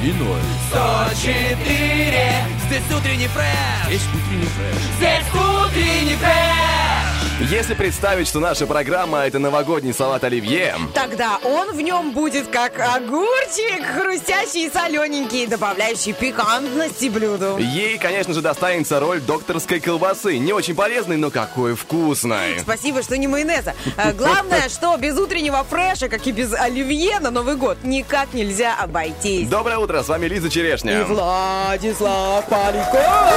И ноль. 104 Здесь утренний фреш Есть утренний фреш. Здесь утренний фреш Если представить, что наша программа это новогодний салат оливье, Тогда он в нем будет как огурчик, хрустящий и солененький, добавляющий пикантности блюду. ей, конечно же, достанется роль докторской колбасы. Не очень полезной, но какой вкусной. Спасибо, что не майонеза. А, Главное, что без утреннего фреша, как и без оливье на Новый год, никак нельзя обойтись. Доброе утро, с вами Лиза Черешня. И Владислав Поляков.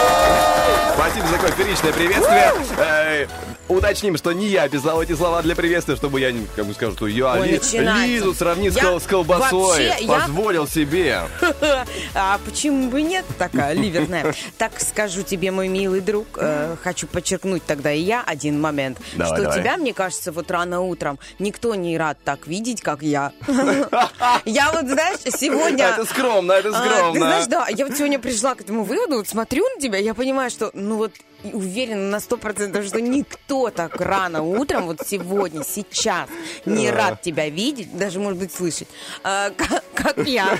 Спасибо за такое фееричное приветствие. Уточним, что не я писал эти слова для приветствия, чтобы я не кому скажу, что я Ой, Ли- начинается. Лизу сравнил с, Я с колбасой. вообще- я- Позволил себе. А почему бы нет, такая ливерная? Так скажу тебе, мой милый друг, э, хочу подчеркнуть тогда и я один момент, Давай, что давай. тебя, мне кажется, вот рано утром никто не рад так видеть, как я. Я вот, знаешь, сегодня... Это скромно, это А, скромно. Ты знаешь, да, я вот сегодня пришла к этому выводу, вот смотрю на тебя, я понимаю, что, ну вот, и уверена на сто процентов, что никто так рано утром, вот сегодня, сейчас, не рад тебя видеть, даже, может быть, слышать, а, как, как я.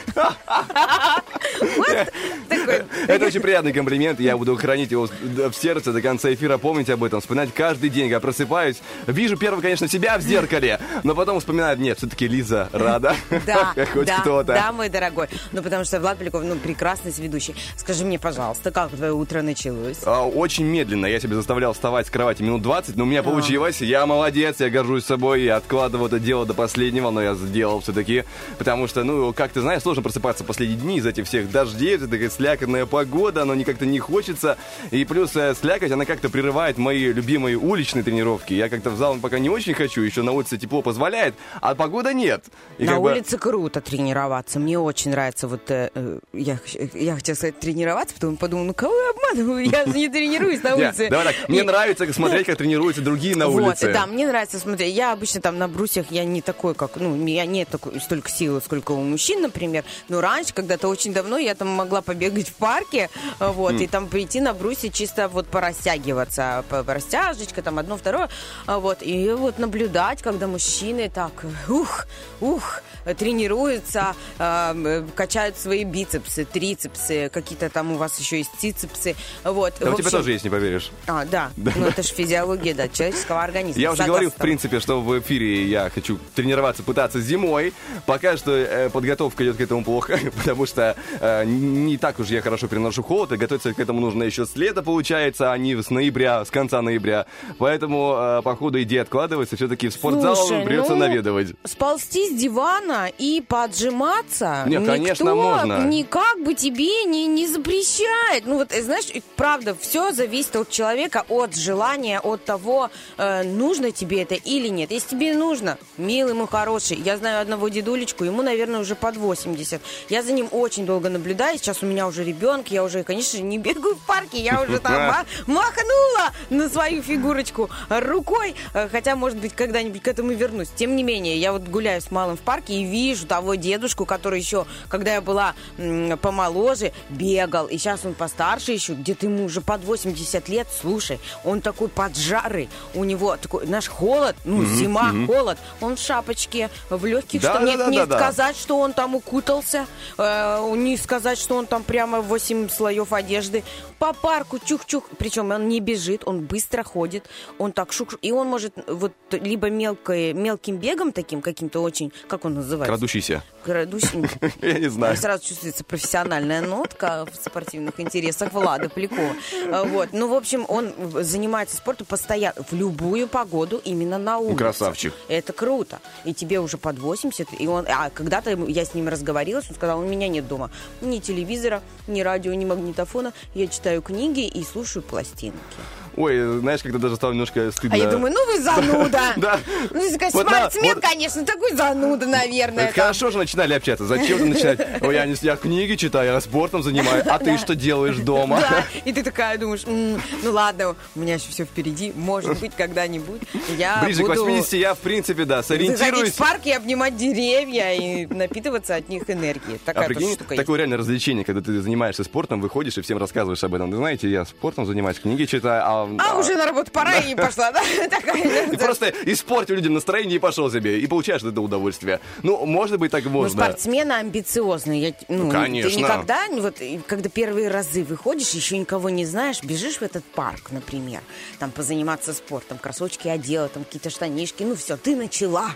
Это очень приятный комплимент, я буду хранить его в сердце до конца эфира, помнить об этом, вспоминать каждый день, когда просыпаюсь. Вижу первый, конечно, себя в зеркале, но потом вспоминаю, нет, все-таки Лиза рада. Да, Хоть да, кто-то. да, мой дорогой. Ну, потому что Влад Поляков, ну, прекрасный ведущий. Скажи мне, пожалуйста, как твое утро началось? А, Очень медленно. Я себя заставлял вставать с кровати минут 20, но у меня получилось. Я молодец, я горжусь собой. Я откладывал это дело до последнего, но я сделал все-таки. Потому что, ну, как ты знаешь, сложно просыпаться последние дни из этих всех дождей. Это такая слякотная погода, но как-то не хочется. И плюс э, слякоть, она как-то прерывает мои любимые уличные тренировки. Я как-то в зал пока не очень хочу, еще на улице тепло позволяет, а погода нет. И На как бы- улице круто тренироваться. Мне очень нравится вот... э, э, я, я хотела сказать тренироваться, потом подумала, ну кого я обманываю? Я же не тренируюсь на Не, улице. Давай так, мне нравится смотреть, как тренируются другие на улице. да, мне нравится смотреть. Я обычно там на брусьях, я не такой, как, ну, у меня нет такой, столько силы, сколько у мужчин, например. Но раньше, когда-то очень давно, я там могла побегать в парке, вот, и там прийти на брусья чисто вот порастягиваться, по- по- растяжечка, там одно, второе, а вот, и вот наблюдать, когда мужчины так, ух, ух, тренируются, э, э, качают свои бицепсы, трицепсы, какие-то там у вас еще есть цицепсы, вот. Да, у тебя общем- тоже есть, не поверишь. а, да. Ну, это же физиология, да, человеческого организма. Я уже говорил, в принципе, что в эфире я хочу тренироваться, пытаться зимой. Пока что э, подготовка идет к этому плохо, потому что э, не так уж я хорошо переношу холод, и готовиться к этому нужно еще с лета, получается, а не с ноября, с конца ноября. Поэтому, э, по ходу идея откладывается, все-таки в спортзал Слушай, придется ну, наведывать. Сползти с дивана и поджиматься Не, конечно, никто можно. никак бы тебе не, не запрещает. Ну вот, э, знаешь, правда, все зависит от человека, от желания, от того, э, нужно тебе это или нет. Если тебе нужно, милый мой хороший, я знаю одного дедулечку, ему, наверное, уже под 80. Я за ним очень долго наблюдаю, сейчас у меня уже ребенок, я уже, конечно не бегаю в парке, я уже там ма- махнула на свою фигурочку рукой, э, хотя, может быть, когда-нибудь к этому вернусь. Тем не менее, я вот гуляю с малым в парке и вижу того дедушку, который еще, когда я была м, помоложе, бегал, и сейчас он постарше еще, где-то ему уже под 80 лет, слушай, он такой поджарый, у него такой, наш холод, ну, зима, холод, он в шапочке, в легких, Да, что да, нет, да, не да, да. сказать, что он там укутался, э, не сказать, что он там прямо 8 слоев одежды, по парку чух-чух, причем он не бежит, он быстро ходит, он так шук и он может вот либо мелкое, мелким бегом таким, каким-то очень, как он называется? Крадущийся. Крадущим. Я не знаю. Сразу чувствуется профессиональная нотка в спортивных интересах Влада Полякова. А, Вот. Ну, в общем, он занимается спортом постоянно, в любую погоду, именно на улице. красавчик. Это круто. И тебе уже под 80, и он... А когда-то я с ним разговорилась, он сказал, у меня нет дома ни телевизора, ни радио, ни магнитофона. Я читаю книги и слушаю пластинки. Ой, знаешь, когда даже стало немножко стыдно. А я думаю, ну вы зануда. Да. Ну, спортсмен, конечно, такой зануда, наверное. Хорошо же начинали общаться. Зачем ты начинать? Ой, я, книги читаю, я спортом занимаюсь. А ты что делаешь дома? Да, и ты такая думаешь, «М, ну ладно, у меня еще все впереди, может быть, когда-нибудь я Ближе к буду 80 я, в принципе, да, сориентируюсь. в парк и обнимать деревья и напитываться от них энергией. А Такая штука такое реально развлечение, когда ты занимаешься спортом, выходишь и всем рассказываешь об этом. Знаете, я спортом занимаюсь, книги читаю, а... А, уже на работу пора и пошла, да? Такая, И просто испортил людям настроение и пошел себе. И получаешь этого удовольствие. Ну, может быть, так Ну, можно. спортсмены амбициозные. Я, ну, конечно. Ты никогда, вот, и когда первые разы выходишь, еще никого не знаешь, бежишь в этот парк, например, там позаниматься спортом, кроссовочки одела, там какие-то штанишки, ну все, ты начала.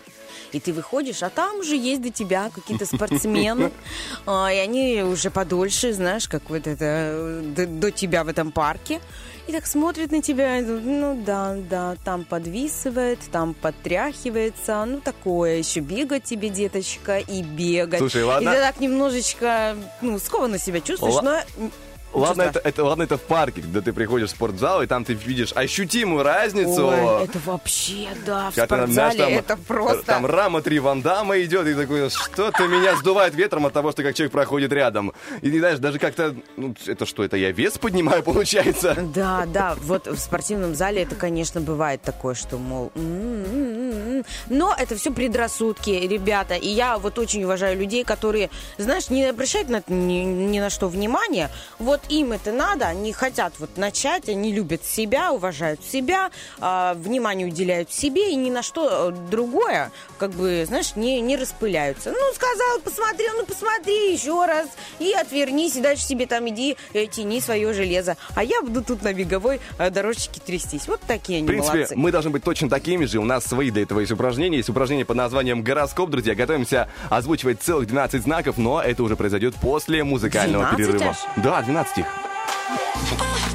И ты выходишь, а там уже есть до тебя какие-то спортсмены, а, и они уже подольше, знаешь, как вот это, э, до тебя в этом парке. И так смотрят на тебя, ну да, да, там подвисывает, там подтряхивается, ну такое, еще бегать тебе, деточка, и бегать. Слушай, ладно. И ты так немножечко, ну, скованно себя чувствуешь, Ла- но... Ладно это, это, ладно, это в парке, когда ты приходишь в спортзал, и там ты видишь ощутимую разницу. Ой, это вообще, да, в Когда спортзале там, это просто... Там рама три Вандама идет, и такой, что-то меня сдувает ветром от того, что как человек проходит рядом. И ты знаешь, даже как-то, ну, это что, это я вес поднимаю, получается? Да, да, вот в спортивном зале это, конечно, бывает такое, что, мол, но это все предрассудки, ребята, и я вот очень уважаю людей, которые, знаешь, не обращают на ни, ни на что внимания, вот им это надо, они хотят вот начать, они любят себя, уважают себя, а, внимание уделяют себе и ни на что э, другое, как бы, знаешь, не, не распыляются. Ну, сказал, посмотрел, ну, посмотри еще раз, и отвернись, и дальше себе там иди, э, тяни свое железо. А я буду тут на беговой э, дорожке трястись. Вот такие они В принципе, молодцы. мы должны быть точно такими же. У нас свои для этого есть упражнения. Есть упражнение под названием «Гороскоп», друзья. Готовимся озвучивать целых 12 знаков, но это уже произойдет после музыкального 12 перерыва. аж? Да, 12 их.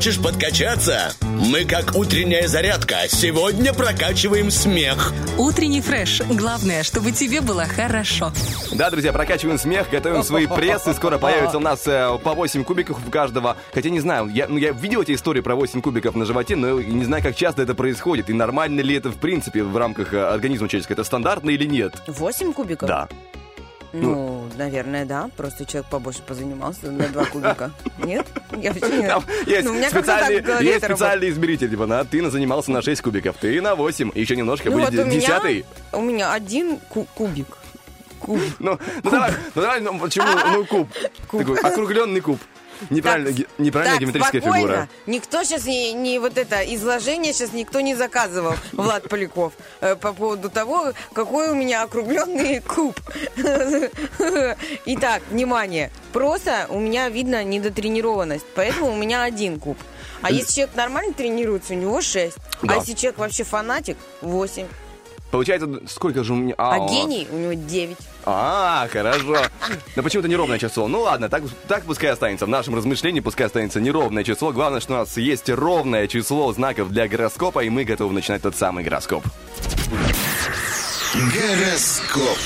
Хочешь подкачаться? Мы как утренняя зарядка. Сегодня прокачиваем смех. Утренний фреш. Главное, чтобы тебе было хорошо. Да, друзья, прокачиваем смех, готовим свои прессы. Скоро появится у нас э, по 8 кубиков у каждого. Хотя не знаю, я, ну, я видел эти истории про 8 кубиков на животе, но не знаю, как часто это происходит. И нормально ли это, в принципе, в рамках э, организма человеческого. Это стандартно или нет? 8 кубиков? Да. Ну, наверное, да. Просто человек побольше позанимался на 2 кубика. Нет? Я вообще есть, Ну, специальный, измеритель. Типа, на, ты занимался на 6 кубиков, ты на 8. Еще немножко Ну, будет вот у меня, десятый. у меня один ку- кубик. Куб. Ну, ну давай, ну давай, ну почему, ну куб. Такой округленный куб. Неправильно, Так, неправильная так, геометрическая спокойно. фигура. Никто сейчас не, не вот это изложение сейчас никто не заказывал, Влад Поляков, э, по поводу того, какой у меня округленный куб. Итак, внимание. Просто у меня видно недотренированность, поэтому у меня один куб. А если человек нормально тренируется, у него 6. Да. А если человек вообще фанатик, 8. Получается, сколько же у меня... А о. гений у него 9. А, хорошо. Но почему-то неровное число. Ну ладно, так, так пускай останется. В нашем размышлении пускай останется неровное число. Главное, что у нас есть ровное число знаков для гороскопа, и мы готовы начинать тот самый гороскоп. Гороскоп.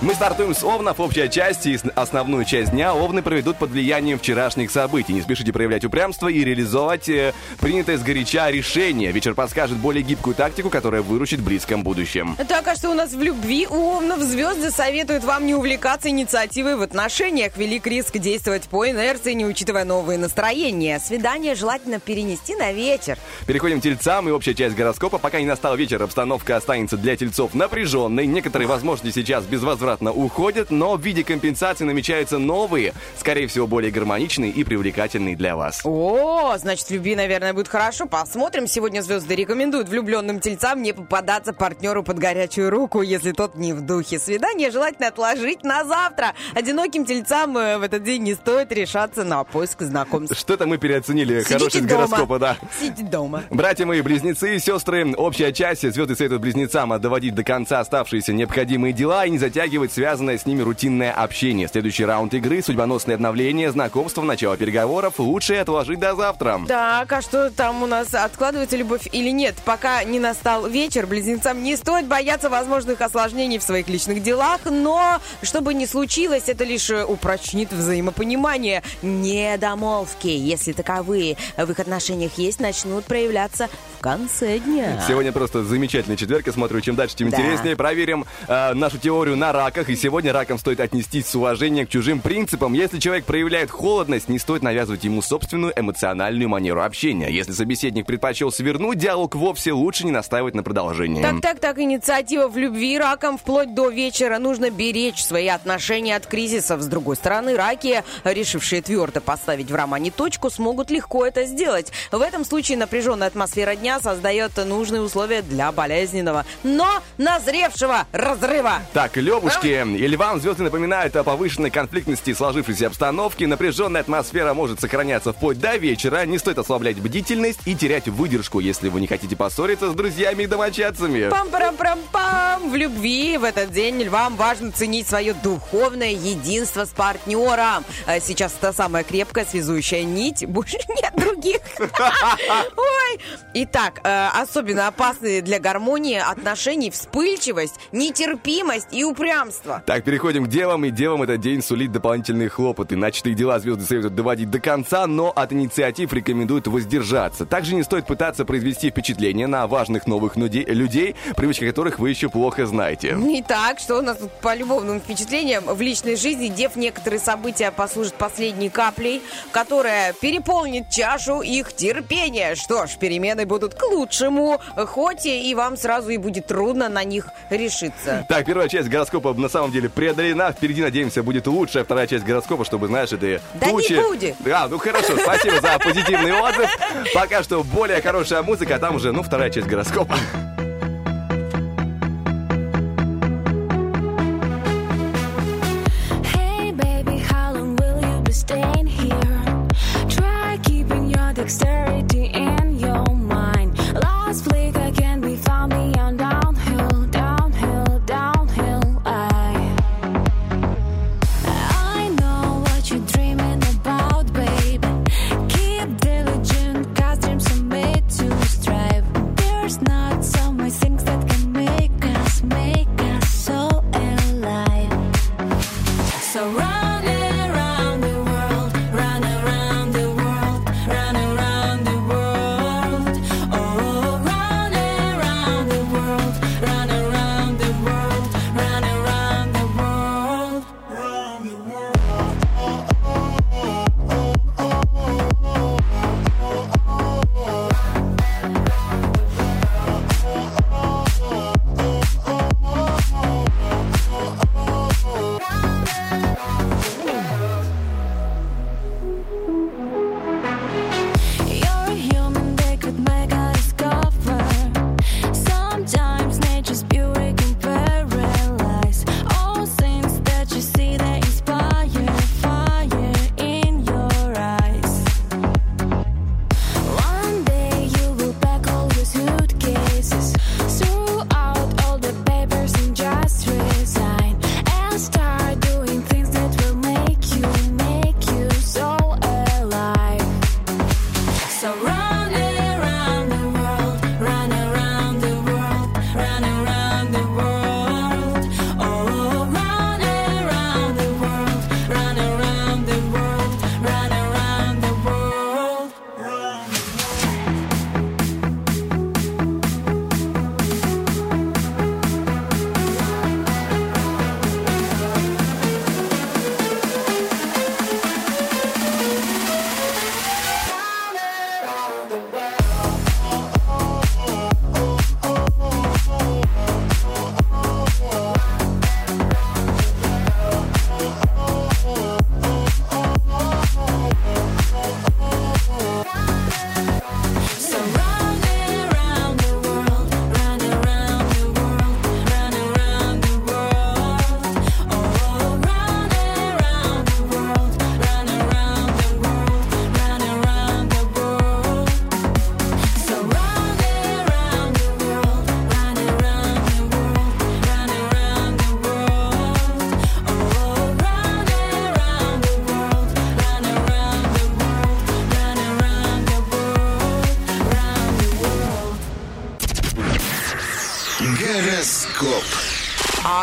Мы стартуем с Овнов. Общая часть и основную часть дня Овны проведут под влиянием вчерашних событий. Не спешите проявлять упрямство и реализовать э, принятое сгоряча решение. Вечер подскажет более гибкую тактику, которая выручит в близком будущем. Так, а что у нас в любви? У Овнов звезды советуют вам не увлекаться инициативой в отношениях. Велик риск действовать по инерции, не учитывая новые настроения. Свидание желательно перенести на вечер. Переходим к тельцам и общая часть гороскопа. Пока не настал вечер, обстановка останется для тельцов напряженной. Некоторые возможности сейчас безвозвратно уходят, но в виде компенсации намечаются новые, скорее всего, более гармоничные и привлекательные для вас. О, значит, любви, наверное, будет хорошо. Посмотрим. Сегодня звезды рекомендуют влюбленным тельцам не попадаться партнеру под горячую руку, если тот не в духе. Свидание желательно отложить на завтра. Одиноким тельцам э, в этот день не стоит решаться на поиск знакомств. Что-то мы переоценили Сидите хорошесть дома. гороскопа, да. Сидите дома. Братья мои, близнецы и сестры, общая часть. Звезды советуют близнецам доводить до конца оставшиеся необходимые дела и не затягивать связанное с ними рутинное общение. Следующий раунд игры, судьбоносное обновление, знакомство, начало переговоров лучше отложить до завтра. Так, а что там у нас, откладывается любовь или нет? Пока не настал вечер, близнецам не стоит бояться возможных осложнений в своих личных делах, но, чтобы не случилось, это лишь э, упрочнит взаимопонимание. Недомолвки, если таковые в их отношениях есть, начнут проявляться в конце дня. Сегодня просто замечательный четверг, я смотрю, чем дальше, тем Да. интереснее. Проверим э, нашу теорию на раках, и сегодня ракам стоит отнестись с уважением к чужим принципам. Если человек проявляет холодность, не стоит навязывать ему собственную эмоциональную манеру общения. Если собеседник предпочел свернуть диалог вовсе, лучше не настаивать на продолжении. Так, так, так, инициатива в любви раком вплоть до вечера. Нужно беречь свои отношения от кризисов. С другой стороны, раки, решившие твердо поставить в романе точку, смогут легко это сделать. В этом случае напряженная атмосфера дня создает нужные условия для болезненного, но назревшего разрыва. Так, Левушки и Львам звезды напоминают о повышенной конфликтности сложившейся обстановки. Напряженная атмосфера может сохраняться вплоть до вечера. Не стоит ослаблять бдительность и терять выдержку, если вы не хотите поссориться с друзьями и домочадцами. Пам-парам-пам-пам! В любви в этот день львам важно ценить свое духовное единство с партнером. А Сейчас это самая крепкая связующая нить. Больше нет других. Ой! Итак, э, особенно опасные для гармонии отношений вспыльчивость, нетерпимость и упрямство. Так, переходим к девам, и девам этот день сулит дополнительные хлопоты. Начатые дела звезды советуют доводить до конца, но от инициатив рекомендуют воздержаться. Также не стоит пытаться произвести впечатление на важных новых людей, привычки которых вы еще плохо знаете. Итак, что у нас тут по любовным впечатлениям в личной жизни? Дев некоторые события послужат последней каплей, которая переполнит чашу их терпения. Что ж, перемены будут к лучшему, хоть и вам сразу и будет трудно на них решиться. Так, первая часть гороскопа на самом деле преодолена. Впереди, надеемся, будет лучшая вторая часть гороскопа, чтобы, знаешь, это Да не тучи... будет. А, ну хорошо, спасибо за позитивный отзыв. Пока что более хорошая музыка, а там уже, ну, вторая часть гороскопа.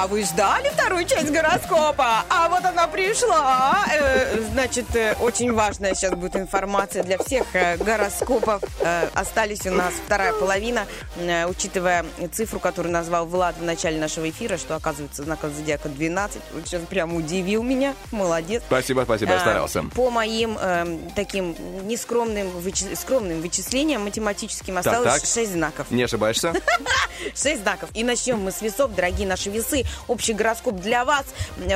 Вы ждали вторую часть гороскопа? А пришла. Э, значит, э, очень важная сейчас будет информация для всех э, гороскопов. Остались у нас вторая половина, учитывая цифру, которую назвал Влад в начале нашего эфира, что оказывается знаком зодиака 12. Вот сейчас прям удивил меня. Молодец. Спасибо, спасибо, я А, старался. По моим таким нескромным вычи- скромным вычислениям математическим Так, осталось так. 6 знаков. Не ошибаешься? Шесть знаков. И начнем мы с весов, дорогие наши весы. Общий гороскоп для вас.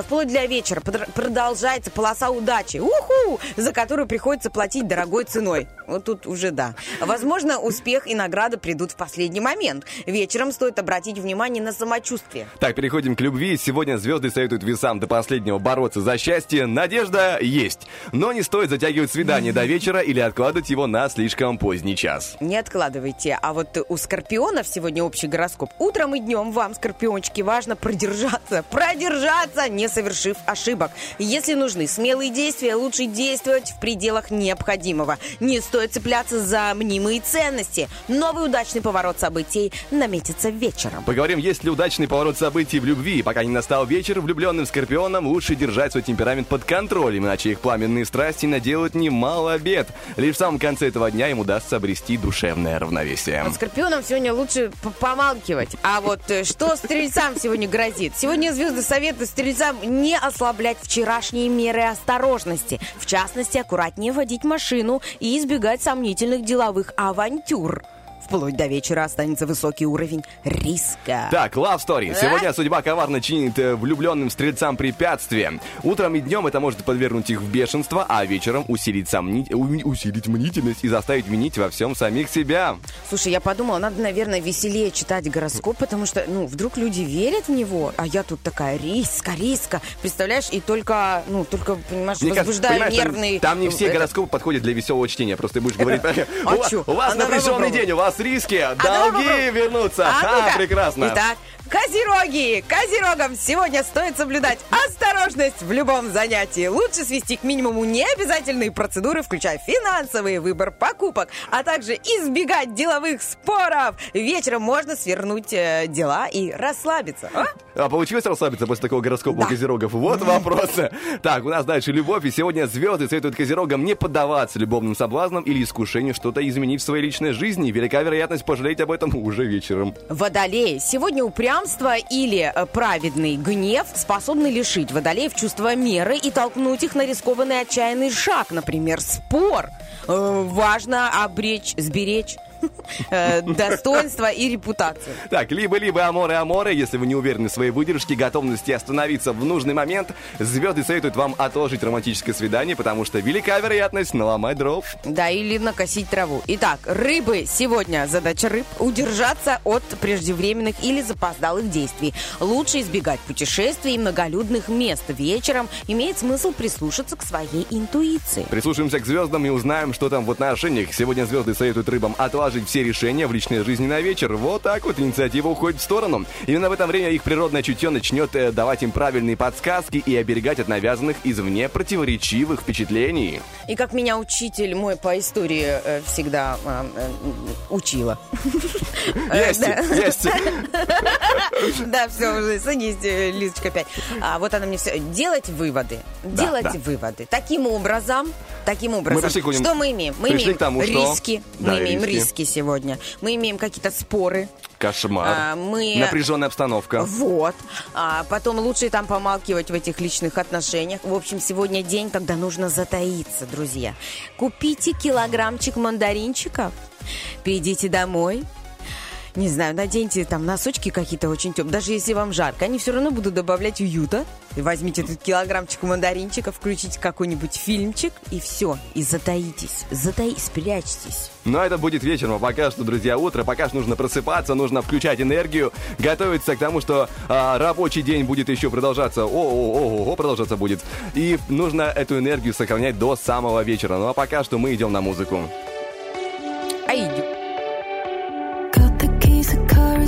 Вплоть для вечера продолжается полоса удачи. Уху! За которую приходится платить дорогой ценой. Вот тут уже да. Возможно, успех и награда придут в последний момент. Вечером стоит обратить внимание на самочувствие. Так, переходим к любви. Сегодня звезды советуют весам до последнего бороться за счастье. Надежда есть. Но не стоит затягивать свидание до вечера или откладывать его на слишком поздний час. Не откладывайте. А вот у скорпионов сегодня общий гороскоп. Утром и днем вам, скорпиончики, важно продержаться. Продержаться, не совершив ошибок. Если нужны смелые действия, лучше действовать в пределах необходимого. Не стоит цепляться за мнимые ценности. Новый удачный поворот событий наметится вечером. Поговорим, есть ли удачный поворот событий в любви. Пока не настал вечер, влюбленным скорпионам лучше держать свой темперамент под контролем, иначе их пламенные страсти наделают немало бед. Лишь в самом конце этого дня им удастся обрести душевное равновесие. Вот скорпионам сегодня лучше помалкивать. А вот э, что стрельцам сегодня грозит? Сегодня звезды советуют стрельцам не ослаблять вчерашние меры осторожности. В частности, аккуратнее водить машину и избегать сомнительных деловых авантюр. Вплоть до вечера останется высокий уровень риска. Так, love story. Сегодня судьба коварно чинит э, влюбленным стрельцам препятствия. Утром и днем это может подвергнуть их в бешенство, а вечером усилить, сомни- усилить мнительность и заставить винить во всем самих себя. Слушай, я подумала, надо, наверное, веселее читать гороскоп, потому что, ну, вдруг люди верят в него, а я тут такая риска, риска. Представляешь, и только, ну, только, понимаешь, Мне кажется, возбуждаю там- нервный... Там, не все гороскопы подходят для веселого чтения. Просто ты будешь говорить, А у, вас- чё? у вас напряженный день, у вас риски, долги вернутся. А ну-ка. прекрасно. Итак, Козероги! Козерогам сегодня стоит соблюдать осторожность в любом занятии. Лучше свести к минимуму необязательные процедуры, включая финансовый выбор покупок, а также избегать деловых споров. Вечером можно свернуть э, дела и расслабиться. А? А получилось расслабиться после такого гороскопа у Да. козерогов? Вот вопросы. Так, у нас дальше любовь. И сегодня звезды советуют козерогам не поддаваться любовным соблазнам или искушению что-то изменить в своей личной жизни. Велика вероятность пожалеть об этом уже вечером. Водолеи. Сегодня упрямство или э, праведный гнев способны лишить водолеев чувства меры и толкнуть их на рискованный отчаянный шаг, например, спор. Э, Важно обречь, сберечь достоинство и репутацию. Так, либо-либо аморы-аморы, если вы не уверены в своей выдержке, готовности остановиться в нужный момент, звезды советуют вам отложить романтическое свидание, потому что велика вероятность наломать дров. Да, или накосить траву. Итак, рыбы. Сегодня задача рыб – удержаться от преждевременных или запоздалых действий. Лучше избегать путешествий и многолюдных мест. Вечером имеет смысл прислушаться к своей интуиции. Прислушаемся к звездам и узнаем, что там в отношениях. Сегодня звезды советуют рыбам отложить все решения в личной жизни на вечер. Вот так вот инициатива уходит в сторону. Именно в это время их природное чутье начнет э, давать им правильные подсказки и оберегать от навязанных извне противоречивых впечатлений. И как меня учитель мой по истории э, всегда э, учила. Есть, есть. Да, все, уже садись, Лизочка, опять. А вот она мне все... Делать выводы. Делать выводы. Таким образом, таким образом. что мы имеем? Мы имеем риски. Мы имеем риски. Риски сегодня. Мы имеем какие-то споры. Кошмар. А, мы- Напряженная обстановка. Вот. А потом лучше там помалкивать в этих личных отношениях. В общем, сегодня день, когда нужно затаиться, друзья. Купите килограммчик мандаринчиков, придите домой, не знаю, наденьте там носочки какие-то очень теплые. Даже если вам жарко, они все равно будут добавлять уюта. И возьмите этот килограммчик мандаринчиков, включите какой-нибудь фильмчик, и все. И затаитесь. Затаитесь, спрячьтесь. Но это будет вечером, а пока что, друзья, утро, пока что нужно просыпаться, нужно включать энергию, готовиться к тому, что а, рабочий день будет еще продолжаться, о-о-о, продолжаться будет. И нужно эту энергию сохранять до самого вечера. Ну а пока что мы идем на музыку. А идем.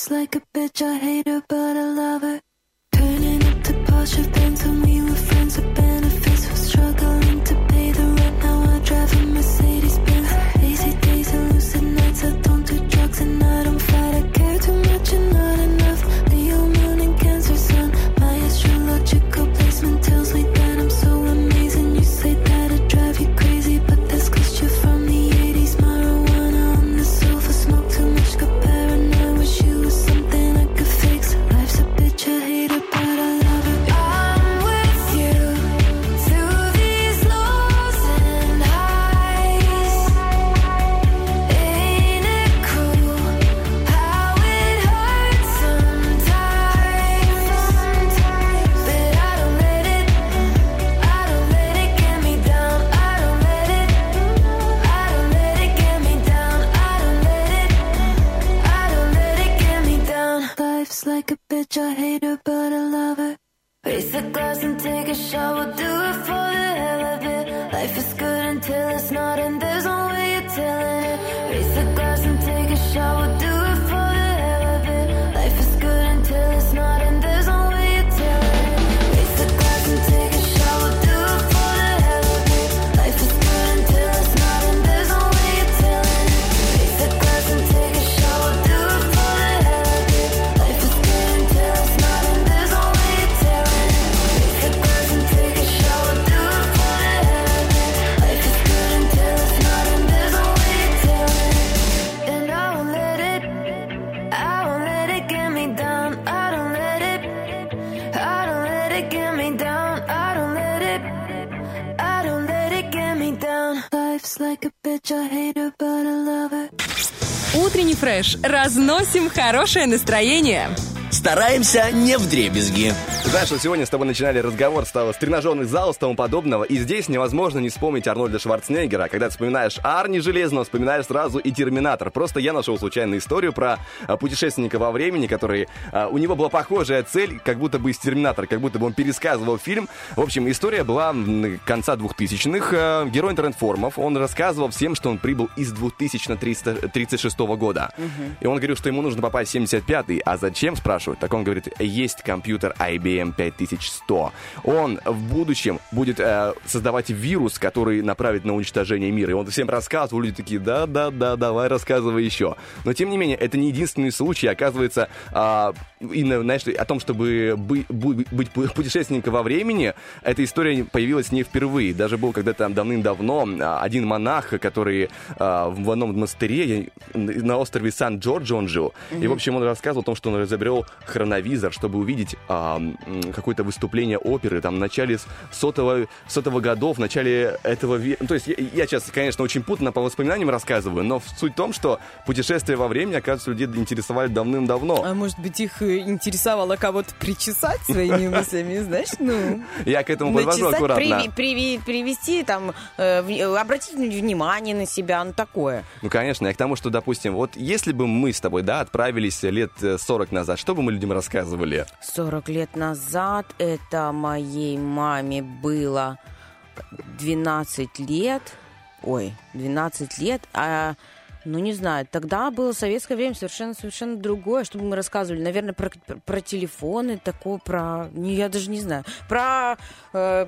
Life's like a bitch, I hate her, but I love her. Turning up to posher things when we were friends with benefits. Was struggling to pay the rent, now I drive a Mercedes Benz. Lazy days and lucid nights, I don't do drugs and I don't fight. I care too much and not like a bitch, I hate her, but I love her. Raise the glass and take a shot. We'll do it for the hell of it. Life is good until it's not, and there's no way you're telling it. Raise the glass and take a shot. We'll do Фреш. Разносим хорошее настроение. Стараемся не вдребезги. Знаешь, вот сегодня с тобой начинали разговор с, с тренажерных залов, с тому подобного, и здесь невозможно не вспомнить Арнольда Шварценеггера. Когда ты вспоминаешь Арни Железного, вспоминаешь сразу и Терминатор. Просто я нашел случайную историю про а, путешественника во времени, который... а, у него была похожая цель, как будто бы из Терминатора, как будто бы он пересказывал фильм. В общем, история была конца 2000-х. А, герой интернет-форумов, он рассказывал всем, что он прибыл из 2336 года. И он говорил, что ему нужно попасть в 75-й. А зачем, спрашивают? Так он говорит, есть компьютер IBM 5100. Он в будущем будет э, создавать вирус, который направит на уничтожение мира. И он всем рассказывал, люди такие, да-да-да, давай рассказывай еще. Но, тем не менее, это не единственный случай. Оказывается, а, именно, знаешь, о том, чтобы бы- бу- быть пу- путешественником во времени, эта история появилась не впервые. Даже был когда-то давным-давно а, один монах, который а, в одном монастыре, на острове Сан-Джорджо он жил. И, в общем, он рассказывал о том, что он изобрел хроновизор, чтобы увидеть м, какое-то выступление оперы там в начале с- сотого, сотого годов, в начале этого века. То есть я, я сейчас, конечно, очень путно по воспоминаниям рассказываю, но в- суть в том, что путешествия во времени, оказывается, людей интересовали давным-давно. А может быть, их э, интересовало кого-то причесать своими мыслями, знаешь, ну... Я к этому подвожу аккуратно. приви- приви- привести, там, э, э, обратить внимание на себя, ну, такое. Ну, конечно, я к тому, что, допустим, вот если бы мы с тобой, да, отправились лет э, 40 назад, что бы мы людям рассказывали? 40 лет назад это моей маме было 12 лет. Ой, 12 лет. А, ну, не знаю, тогда было советское время совершенно-совершенно другое. Что бы мы рассказывали? Наверное, про, про- про телефоны, такое, про... Не, я даже не знаю. Про... э,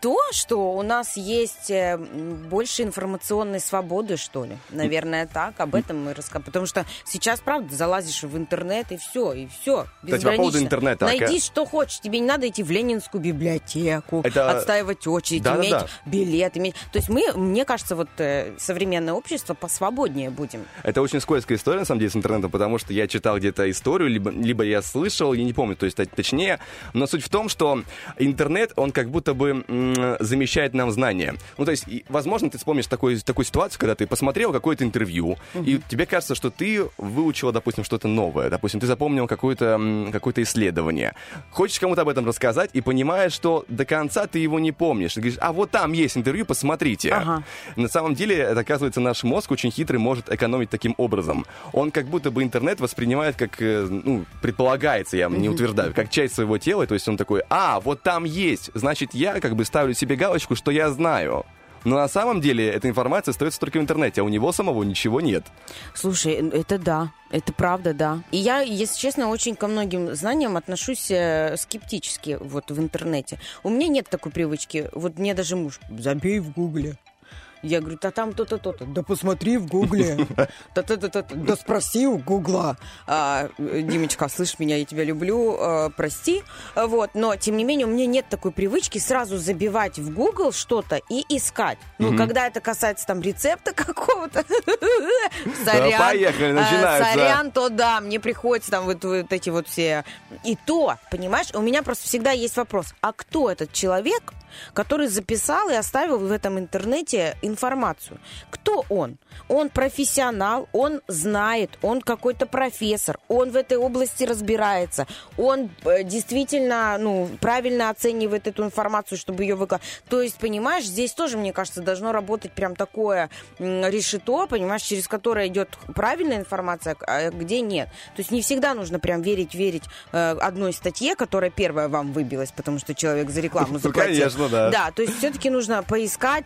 то, что у нас есть э, больше информационной свободы, что ли. Наверное, так. Об этом мы рассказываем. Потому что сейчас, правда, залазишь в интернет, и все, и все. Кстати, по поводу интернета, Найди, что хочешь. Тебе не надо идти в Ленинскую библиотеку, Это- отстаивать очередь, Да-да-да. иметь билет. Иметь... То есть мы, мне кажется, вот э, современное общество посвободнее будем. Это очень скользкая история, на самом деле, с интернетом, потому что я читал где-то историю, либо, либо я слышал, я не помню, то есть точнее, но суть в том, что интернет, он как будто бы замещает нам знания. Ну, то есть, возможно, ты вспомнишь такую, такую ситуацию, когда ты посмотрел какое-то интервью, и тебе кажется, что ты выучила, допустим, что-то новое, допустим, ты запомнил какое-то м, какое-то исследование. Хочешь кому-то об этом рассказать и понимаешь, что до конца ты его не помнишь. Ты говоришь, а вот там есть интервью, посмотрите. Ага. На самом деле, это, оказывается, наш мозг очень хитрый может экономить таким образом. Он как будто бы интернет воспринимает как, э, ну, предполагается, я не утверждаю, как часть своего тела. То есть он такой, а, вот там есть, значит, я как бы ставлю себе галочку, что я знаю. Но на самом деле эта информация остается только в интернете, а у него самого ничего нет. Слушай, это да, это правда, да. И я, если честно, очень ко многим знаниям отношусь э, скептически вот в интернете. У меня нет такой привычки. Вот мне даже муж, забей в гугле. Я говорю, да там то-то, то-то. Да посмотри в гугле. Да спроси у гугла. А, Димочка, слышь меня, я тебя люблю, а, прости. Вот, но, тем не менее, у меня нет такой привычки сразу забивать в Google что-то и искать. Ну, когда это касается там рецепта какого-то, сорян. поехали, а, начинается. Сорян, то да, мне приходится там вот, вот эти вот все... И то, понимаешь, у меня просто всегда есть вопрос, а кто этот человек, который записал и оставил в этом интернете информацию? Кто он? Он профессионал, он знает, он какой-то профессор, он в этой области разбирается, он э, действительно, ну, правильно оценивает эту информацию, чтобы ее выкладывать. То есть, понимаешь, здесь тоже, мне кажется, должно работать прям такое решето, понимаешь, через которое идет правильная информация, а где нет. То есть не всегда нужно прям верить, верить э, одной статье, которая первая вам выбилась, потому что человек за рекламу Ну, заплатил. конечно, да. Да, то есть все-таки нужно поискать,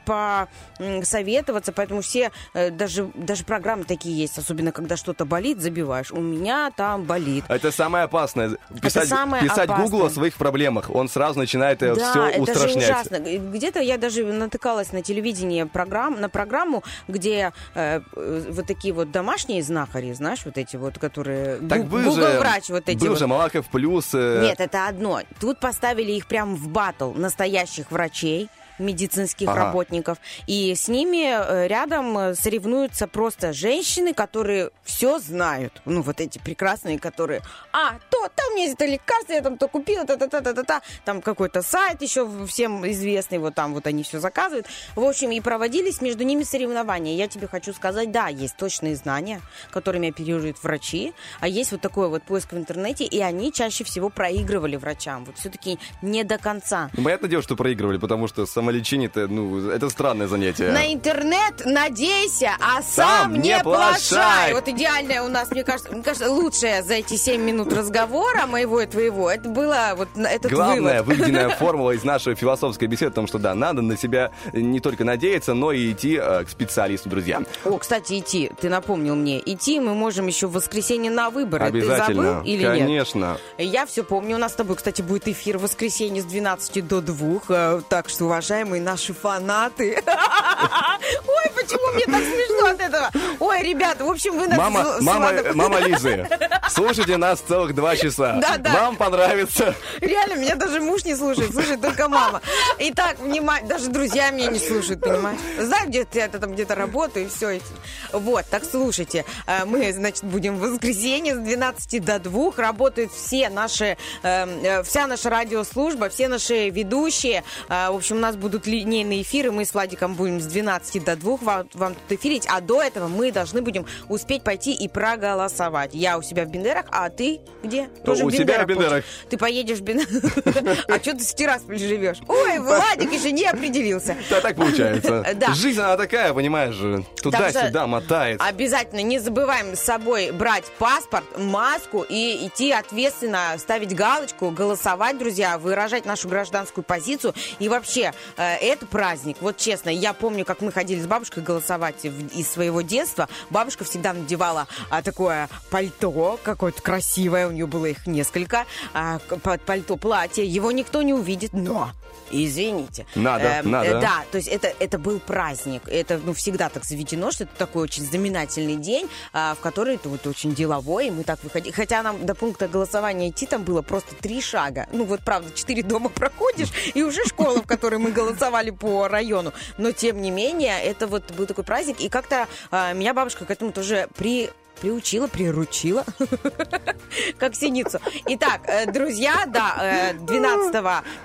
посоветоваться, поэтому все, э, даже, даже программы такие есть, особенно когда что-то болит, забиваешь. У меня там болит. Это самое опасное. Писать, самое писать опасное. Гуглу о своих проблемах. Он сразу начинает Да, все это устрашнять. же ужасно. Где-то я даже натыкалась на телевидении программ, на программу, где э, э, вот такие вот домашние знахари, знаешь, вот эти вот, которые... Так Гу- был же, Google врач вот эти был вот. же Малахов плюс. э, Нет, это одно. Тут поставили их прям в батл настоящих врачей медицинских Ага. работников. И с ними э, рядом э, соревнуются просто женщины, которые все знают. Ну, вот эти прекрасные, которые... А, то, там есть это лекарство, я там то купила, та-та-та-та-та-та. Там какой-то сайт еще всем известный, вот там вот они все заказывают. В общем, и проводились между ними соревнования. Я тебе хочу сказать, да, есть точные знания, которыми оперируют врачи, а есть вот такой вот поиск в интернете, и они чаще всего проигрывали врачам. Вот все-таки не до конца. Ну, понятное дело, что проигрывали, потому что самолечение это, ну, это странное занятие. На интернет надейся, а сам, Сам не плашай. плашай. Вот идеальное у нас, мне кажется, мне кажется, лучшее за эти 7 минут разговора моего и твоего, это было вот этот Главная вывод. выведенная формула из нашей философской беседы о том, что да, надо на себя не только надеяться, но и идти э, к специалисту, друзья. О, кстати, идти, ты напомнил мне, идти мы можем еще в воскресенье на выборы. Ты Обязательно. забыл или нет? Конечно. Я все помню. У нас с тобой, кстати, будет эфир в воскресенье с 12 до 2. э, Так что, уважаемые наши фанаты. Ой, почему мне так смешно от этого? Ой, ребята, в общем, вы нас Мама, мама, мама Лизы, слушайте нас целых два часа. Да, да. Вам понравится. Реально, меня даже муж не слушает, слушает только мама. Итак, внимание, даже друзья меня не слушают, понимаешь? Знаю, где я там где-то работаю, и все. Вот, так слушайте. э, Мы, значит, будем в воскресенье с 12 до 2. Работают все наши, э, э, вся наша радиослужба, все наши ведущие. Э, В общем, у нас будут линейные эфиры. Мы с Владиком будем с 12 до 2 вам, вам тут эфирить. А до этого мы должны будем успеть пойти и проголосовать. Я у себя в Бендерах, а ты где? Тоже у себя в Бендерах. Ты поедешь в Бендерах. А что ты в Тирасполе живешь? Ой, Владик еще не определился. Да, так получается. Жизнь, она такая, понимаешь. Туда-сюда мотает. Обязательно не забываем с собой брать паспорт, маску и идти ответственно, ставить галочку, голосовать, друзья, выражать нашу гражданскую позицию. И вообще, это праздник. Вот честно, я помню, как мы ходили с бабушкой голосовать из своего детства. Бабушка всегда надевала а, такое пальто, какое-то красивое, у нее было их несколько, а, пальто, платье. Его никто не увидит, но... Извините. Надо, Эм, надо. э, Да, то есть это, это был праздник. Это ну, всегда так заведено, что это такой очень знаменательный день, а, в который это вот очень деловой, и мы так выходили. Хотя нам до пункта голосования идти там было просто три шага. Ну вот правда, четыре дома проходишь, и уже школа, в которой мы голосовали по району. Но тем не менее, это вот был такой праздник, и как-то а, меня бабушка к этому тоже при приучила, приручила, как синицу. Итак, э, друзья, да, э, 12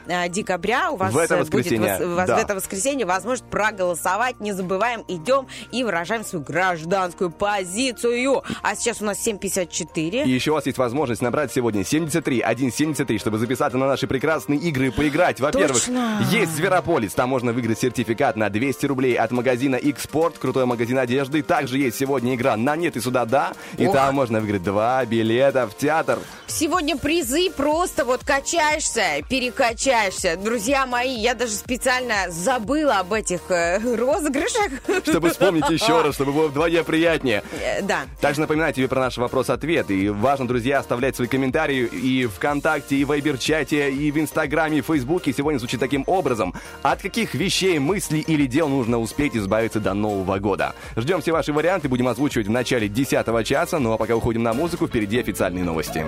э, декабря у вас В это э, будет воскресенье, вос- вас- да. в это воскресенье возможность проголосовать. Не забываем, идем и выражаем свою гражданскую позицию. А сейчас у нас 7.54. И еще у вас есть возможность набрать сегодня 73 173, чтобы записаться на наши прекрасные игры и поиграть. Во-первых, есть Зверополис, там можно выиграть сертификат на 200 рублей от магазина X-Sport, крутой магазин одежды. Также есть сегодня игра на нет и сюда да. Места, и Ох. там можно выиграть два билета в театр. Сегодня призы просто вот качаешься, перекачаешься. Друзья мои, я даже специально забыла об этих э, розыгрышах. Чтобы вспомнить еще раз, чтобы было вдвойне приятнее. Э, Да. Также напоминаю тебе про наш вопрос-ответ. И важно, друзья, оставлять свои комментарии и ВКонтакте, и в Вайбер-чате, и в Инстаграме, и в Фейсбуке. Сегодня звучит таким образом. От каких вещей, мыслей или дел нужно успеть избавиться до Нового года? Ждем все ваши варианты, будем озвучивать в начале 10 часа. Ну а пока уходим на музыку, впереди официальные новости.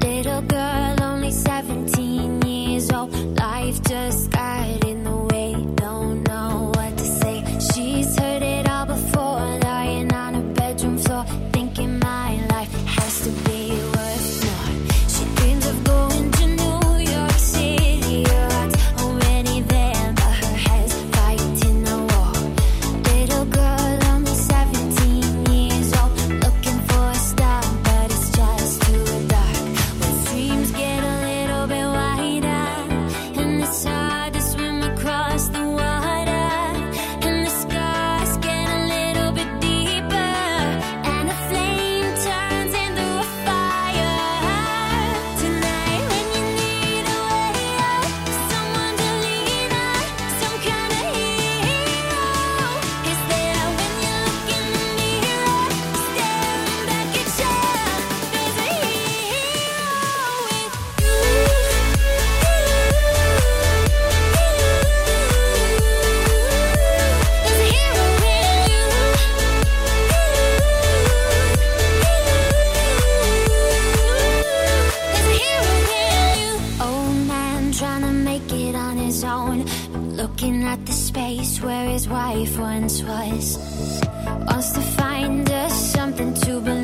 Little girl, only 17 years old. Life just got where his wife once was. Wants to find us something to believe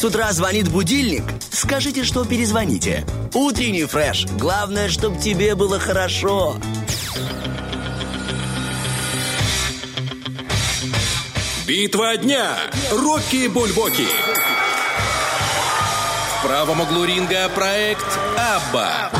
с утра звонит будильник, скажите, что перезвоните. Утренний фреш. Главное, чтобы тебе было хорошо. Битва дня. Рокки Бульбоки. В правом углу ринга проект Абба.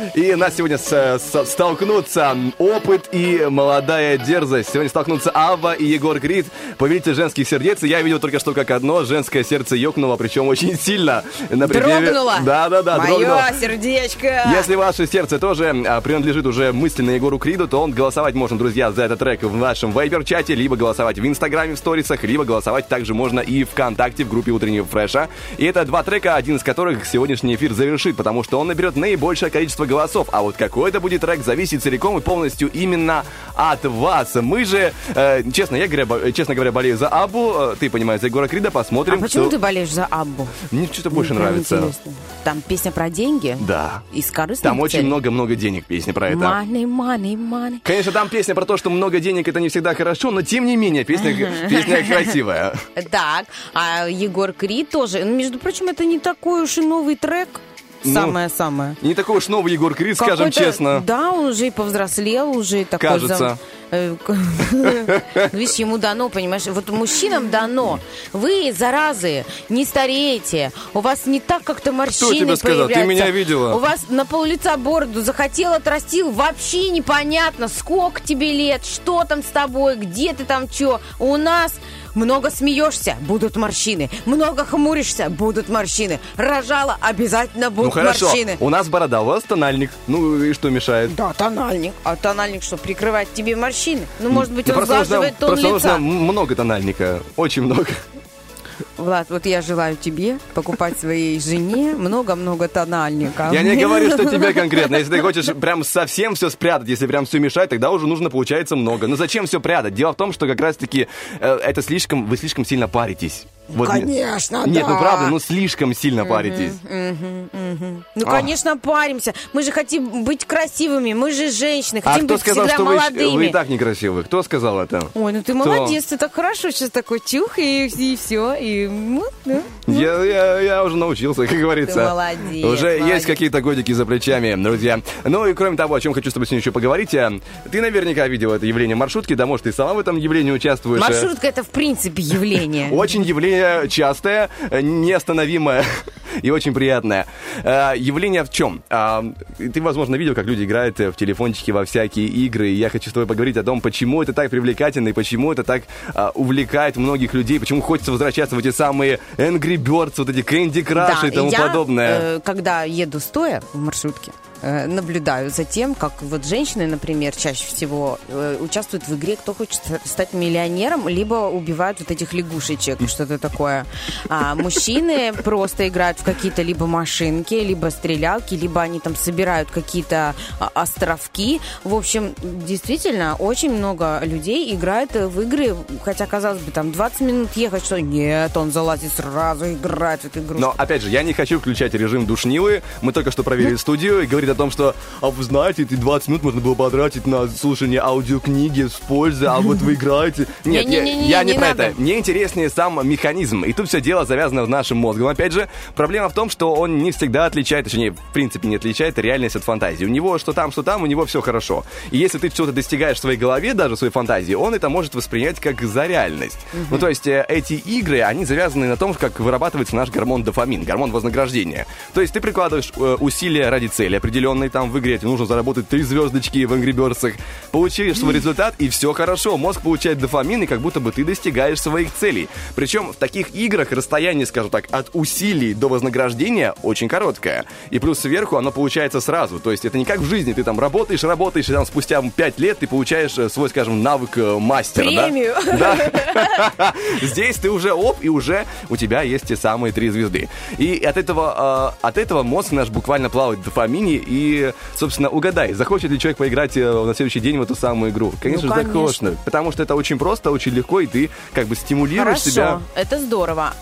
И нас сегодня с- с- столкнутся опыт и молодая дерзость. Сегодня столкнутся Авва и Егор Крид, повелитель женских сердец. И я видел только что как одно женское сердце ёкнуло, причем очень сильно. На Дрогнуло. Да, да, да, Мое дрогнуло. сердечко. Если ваше сердце тоже а, принадлежит уже мысленно Егору Криду, то он голосовать можно, друзья, за этот трек в нашем вайбер-чате, либо голосовать в Инстаграме в сторисах, либо голосовать также можно и ВКонтакте в группе Утреннего Фреша. И это два трека, один из которых сегодняшний эфир завершит, потому что он наберет наибольшее количество голосов. А вот какой это будет трек, зависит целиком и полностью именно от вас. Мы же, э, честно, я говоря, честно говоря, болею за Абу, э, ты понимаешь, за Егора Крида, А посмотрим. почему кто- ты болеешь за Аббу? Мне что-то больше Прям нравится. интересно. Там песня про деньги? Да. Из корыстных Там очень много-много денег песни про это. Money, money, money. Конечно, там песня про то, что много денег это не всегда хорошо, но тем не менее песня, песня красивая. Так, а Егор Крид тоже. Ну, между прочим, это не такой уж и новый трек. Ну, Самое-самое. Не такой уж новый Егор Крид, скажем честно. Да, он уже и повзрослел, уже такой Кажется. зам- Э, Ну, Видишь, ему дано, понимаешь? Вот мужчинам дано. Вы, заразы, не стареете. У вас не так как-то морщины тебе сказал? Ты меня видела? У вас на пол лица бороду захотел, отрастил. Вообще непонятно, сколько тебе лет, что там с тобой, где ты там, что. У нас много смеешься, будут морщины. Много хмуришься, будут морщины. Рожала, обязательно Ну будут хорошо, морщины. у нас борода, у вас тональник. Ну и что мешает? Да, тональник. А тональник что, прикрывает тебе морщины? Ну, может быть, он Просто нужно, сглаживает тон просто лица. нужно много тональника. Очень много. Влад, вот я желаю тебе покупать своей жене много-много тональника. Я не говорю, что тебе конкретно. Если ты хочешь прям совсем все спрятать, если прям все мешать, тогда уже нужно, получается, много. Но зачем все прятать? Дело в том, что как раз-таки э, это слишком, вы слишком сильно паритесь. Вот не- Конечно, Нет, ну да. правда, ну слишком сильно паритесь. Ну, конечно, паримся. Мы же хотим быть красивыми. Мы же женщины. А Хотим быть всегда молодыми. вы и так некрасивы? Кто сказал это? Ой, ну ты молодец, ты так хорошо сейчас такой тюх, и, и все. И, ну, ну. Я, я, я уже научился, как говорится. Ты молодец, Уже есть молодец. какие-то годики за плечами, друзья. Ну и кроме того, о чем хочу с тобой сегодня еще поговорить, э, ты наверняка видела это явление маршрутки, да, может, ты сама в этом явлении участвуешь. э. Маршрутка это в принципе явление. Очень явление частое, э, неостановимое и очень приятное. Э, Явление в чем? А, Ты, возможно, видел, как люди играют э, в телефончики во всякие игры. И я хочу с тобой поговорить о том, почему это так привлекательно и почему это так а, увлекает многих людей, почему хочется возвращаться в эти самые Angry Birds, вот эти Candy Crush Да, и тому я, подобное. э, когда еду стоя в маршрутке, наблюдаю за тем, как вот женщины, например, чаще всего э, участвуют в игре «Кто хочет стать миллионером», либо убивают вот этих лягушечек, что-то такое. А мужчины просто играют в какие-то либо машинки, либо стрелялки, либо они там собирают какие-то а, островки. В общем, действительно, очень много людей играет э, в игры, хотя, казалось бы, там 20 минут ехать, что нет, он залазит сразу, играет в эту игру. Но, опять же, я не хочу включать режим душнилы. Мы только что проверили студию и говорит о том, что, а вы знаете, эти 20 минут можно было потратить на слушание аудиокниги с пользой, а вот вы играете. Нет, я, я не, не про надо. это. Мне интереснее сам механизм. И тут все дело завязано в нашем мозгом. Опять же, проблема в том, что он не всегда отличает, точнее, в принципе, не отличает реальность от фантазии. У него что там, что там, у него все хорошо. И если ты что-то достигаешь в своей голове, даже в своей фантазии, он это может воспринять как за реальность. Ну, то есть, э, эти игры, они завязаны на том, как вырабатывается наш гормон дофамин, гормон вознаграждения. То есть, ты прикладываешь э, усилия ради цели определенной, там, в игре тебе нужно заработать три звездочки в Angry Birds, получаешь свой результат, и все хорошо. Мозг получает дофамин, и как будто бы ты достигаешь своих целей. Причем в таких играх расстояние, скажем так, от усилий до вознаграждения очень короткое. И плюс сверху оно получается сразу. То есть это не как в жизни, ты там работаешь, работаешь, и там спустя 5 лет ты получаешь э, свой, скажем, навык э, мастера. Премию. Да. Здесь ты уже оп, и уже у тебя есть те самые три звезды. И от этого, э, от этого мозг наш буквально плавает в дофамине. И, собственно, угадай, захочет ли человек поиграть э, на следующий день в эту самую игру? Конечно Ну, же, конечно. захочет. Потому что это очень просто, очень легко, и ты как бы стимулируешь Хорошо, себя. это здорово.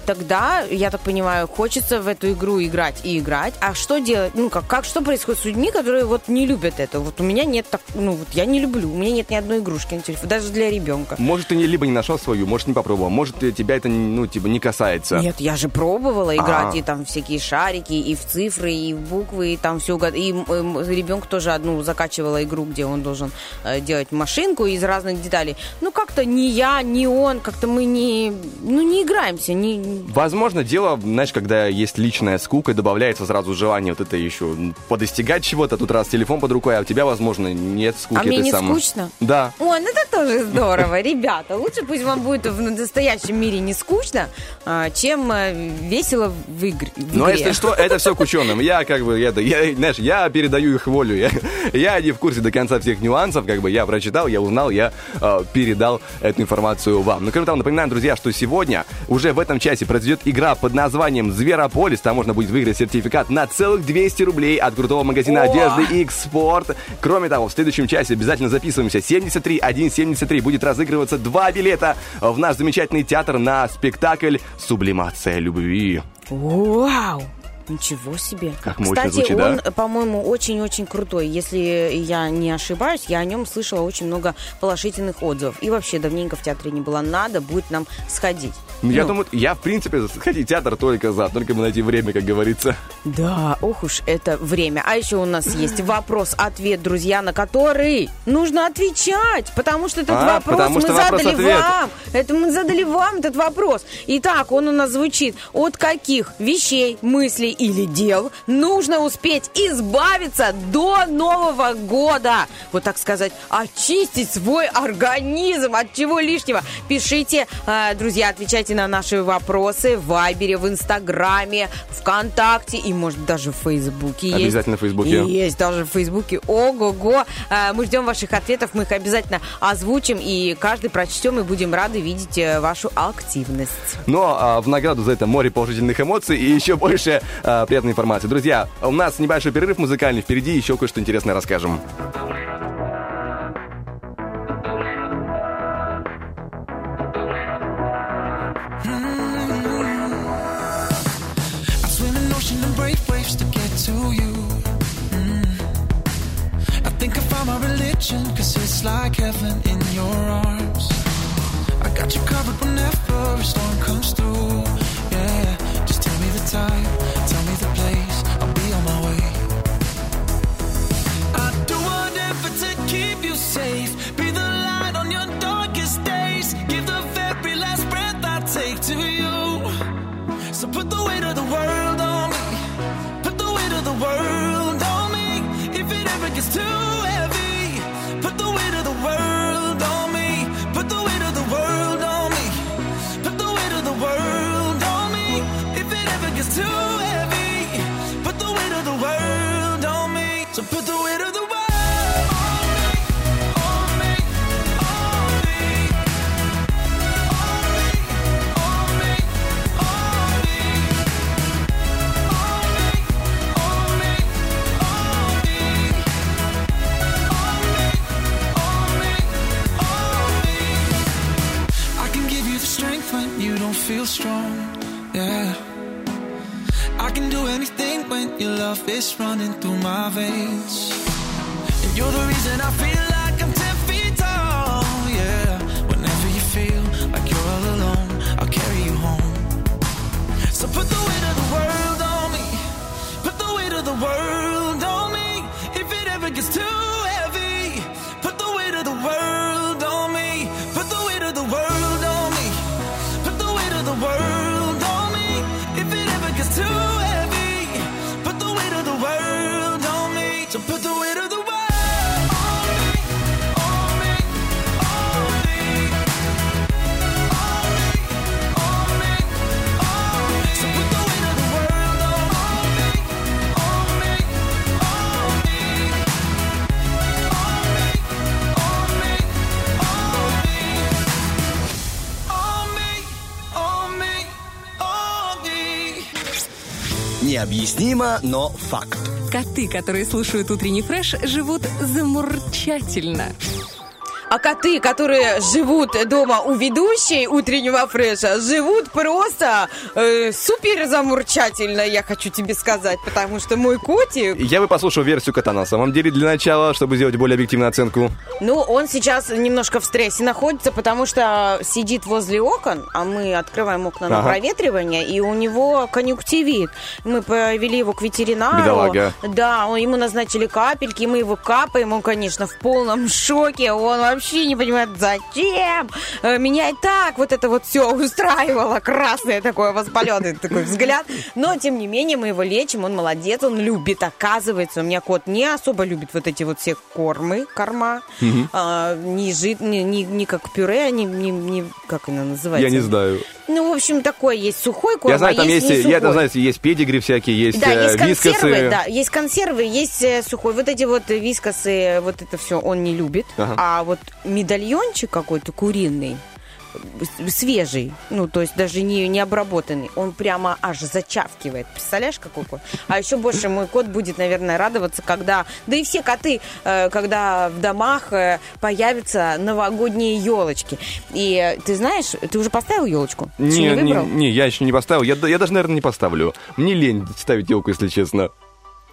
Э, Тогда, я так понимаю, хочется в эту игру играть и играть. А что делать? Ну, как, как что происходит с людьми, которые вот не любят это? Вот у меня нет так, ну, вот я не люблю. У меня нет ни одной игрушки на телефоне, даже для ребенка. Может, ты не, либо не нашел свою, может, не попробовал, может, э, тебя это, ну, типа, не касается. Нет, я же пробовала играть А. и там всякие шарики, и в цифры, и в буквы, и там все. И ребенку тоже одну закачивала игру, где он должен э, делать машинку из разных деталей. Ну, как-то ни я, ни он, как-то мы не, ну, не играемся, не, Возможно, дело, знаешь, когда есть личная скука, добавляется сразу желание вот это еще подостигать чего-то. Тут раз телефон под рукой, а у тебя, возможно, нет скуки. А мне не самой. скучно? Да. Ой, ну это тоже здорово, ребята. Лучше пусть вам будет в настоящем мире не скучно, а, чем э, весело в игре. в Но игре. если что, это все к ученым. Я как бы, я, я, знаешь, я передаю их волю. Я, я не в курсе до конца всех нюансов, как бы я прочитал, я узнал, я э, передал эту информацию вам. Но кроме того, напоминаю, друзья, что сегодня уже в этом часе произойдет игра под названием Зверополис. Там можно будет выиграть сертификат на целых 200 рублей от крутого магазина одежды X-Sport. Кроме того, в следующем часе обязательно записываемся. 73 173 будет разыгрываться два билета в наш замечательный театр на спектакль «Сублимация любви». Вау! Ничего себе. Как Кстати, звучит, да? он, э, по-моему, очень-очень крутой. Если я не ошибаюсь, я о нем слышала очень много положительных отзывов. И вообще давненько в театре не было. Надо будет нам сходить. Ну, Я Ну, думаю, я, в принципе, сходить в театр только за, только бы найти время, как говорится. Да, ох уж это время. А еще у нас есть вопрос-ответ, друзья, на который нужно отвечать, потому что этот А, вопрос мы что задали вопрос-ответ. вам. Это мы задали вам этот вопрос. Итак, он у нас звучит. От каких вещей, мыслей или дел нужно успеть избавиться до Нового года? Вот так сказать, очистить свой организм от чего лишнего. Пишите, э, друзья, отвечайте на наши вопросы в Вайбере, в Инстаграме, ВКонтакте и, может, даже в Фейсбуке есть. Обязательно в Фейсбуке. Есть даже в Фейсбуке. Ого-го. Э, Мы ждем ваших ответов, мы их обязательно озвучим, и каждый прочтем, и будем рады видеть э, вашу активность. Но а, в награду за это море положительных эмоций и еще больше а, приятной информации. Друзья, у нас небольшой перерыв музыкальный. Впереди еще кое-что интересное расскажем. Mm. Heaven in your arms. I got you covered whenever a storm comes through. Tell me the place, I'll be on my way. I'd do whatever to keep you safe. Be the light on your darkest days. Give the very last breath I take to you. So put the weight of the world on me. Put the weight of the world on me. If it ever gets too feel strong. Yeah. I can do anything when your love is running through my veins. And you're the reason I feel like I'm 10 feet tall. Yeah. Whenever you feel like you're all alone, I'll carry you home. So put the weight of the world on me. Put the weight of the world Необъяснимо, но факт. Коты, которые слушают утренний фреш, живут замурчательно. А коты, которые живут дома у ведущей утреннего фреша, живут просто э, супер замурчательно, я хочу тебе сказать, потому что мой котик, Я бы послушал версию кота на самом деле для начала, чтобы сделать более объективную оценку. ну, он сейчас немножко в стрессе находится, потому что сидит возле окон, а мы открываем окна на Ага. проветривание, и у него конъюнктивит. Мы повели его к ветеринару. Бедолага. Да, он- ему назначили капельки, мы его капаем, он, конечно, в полном шоке, он вообще не понимает, зачем. Э, Меня и так вот это вот все устраивало, красное такое воспаленный такой взгляд. Но, тем не менее, мы его лечим, он молодец, он любит, оказывается. У меня кот не особо любит вот эти вот все кормы, корма. А, не, жид, не, не, не как пюре, а не, не, не- как она называется? Я не знаю. Ну, в общем, такой есть сухой корм, Я знаю, а там есть, есть, я там знаю, есть педигри всякие, есть, Да, э, есть консервы, вискосы. да, есть консервы, есть э, сухой. Вот эти вот вискосы, вот это все он не любит. Ага. А вот медальончик какой-то куриный, свежий, ну, то есть даже не, не обработанный, он прямо аж зачавкивает. Представляешь, какой кот? А еще больше мой кот будет, наверное, радоваться, когда... Да и все коты, э, когда в домах э, появятся новогодние елочки. И э, ты знаешь, ты уже поставил елочку? Не, не не, не, я еще не поставил. Я, я даже, наверное, не поставлю. Мне лень ставить елку, если честно.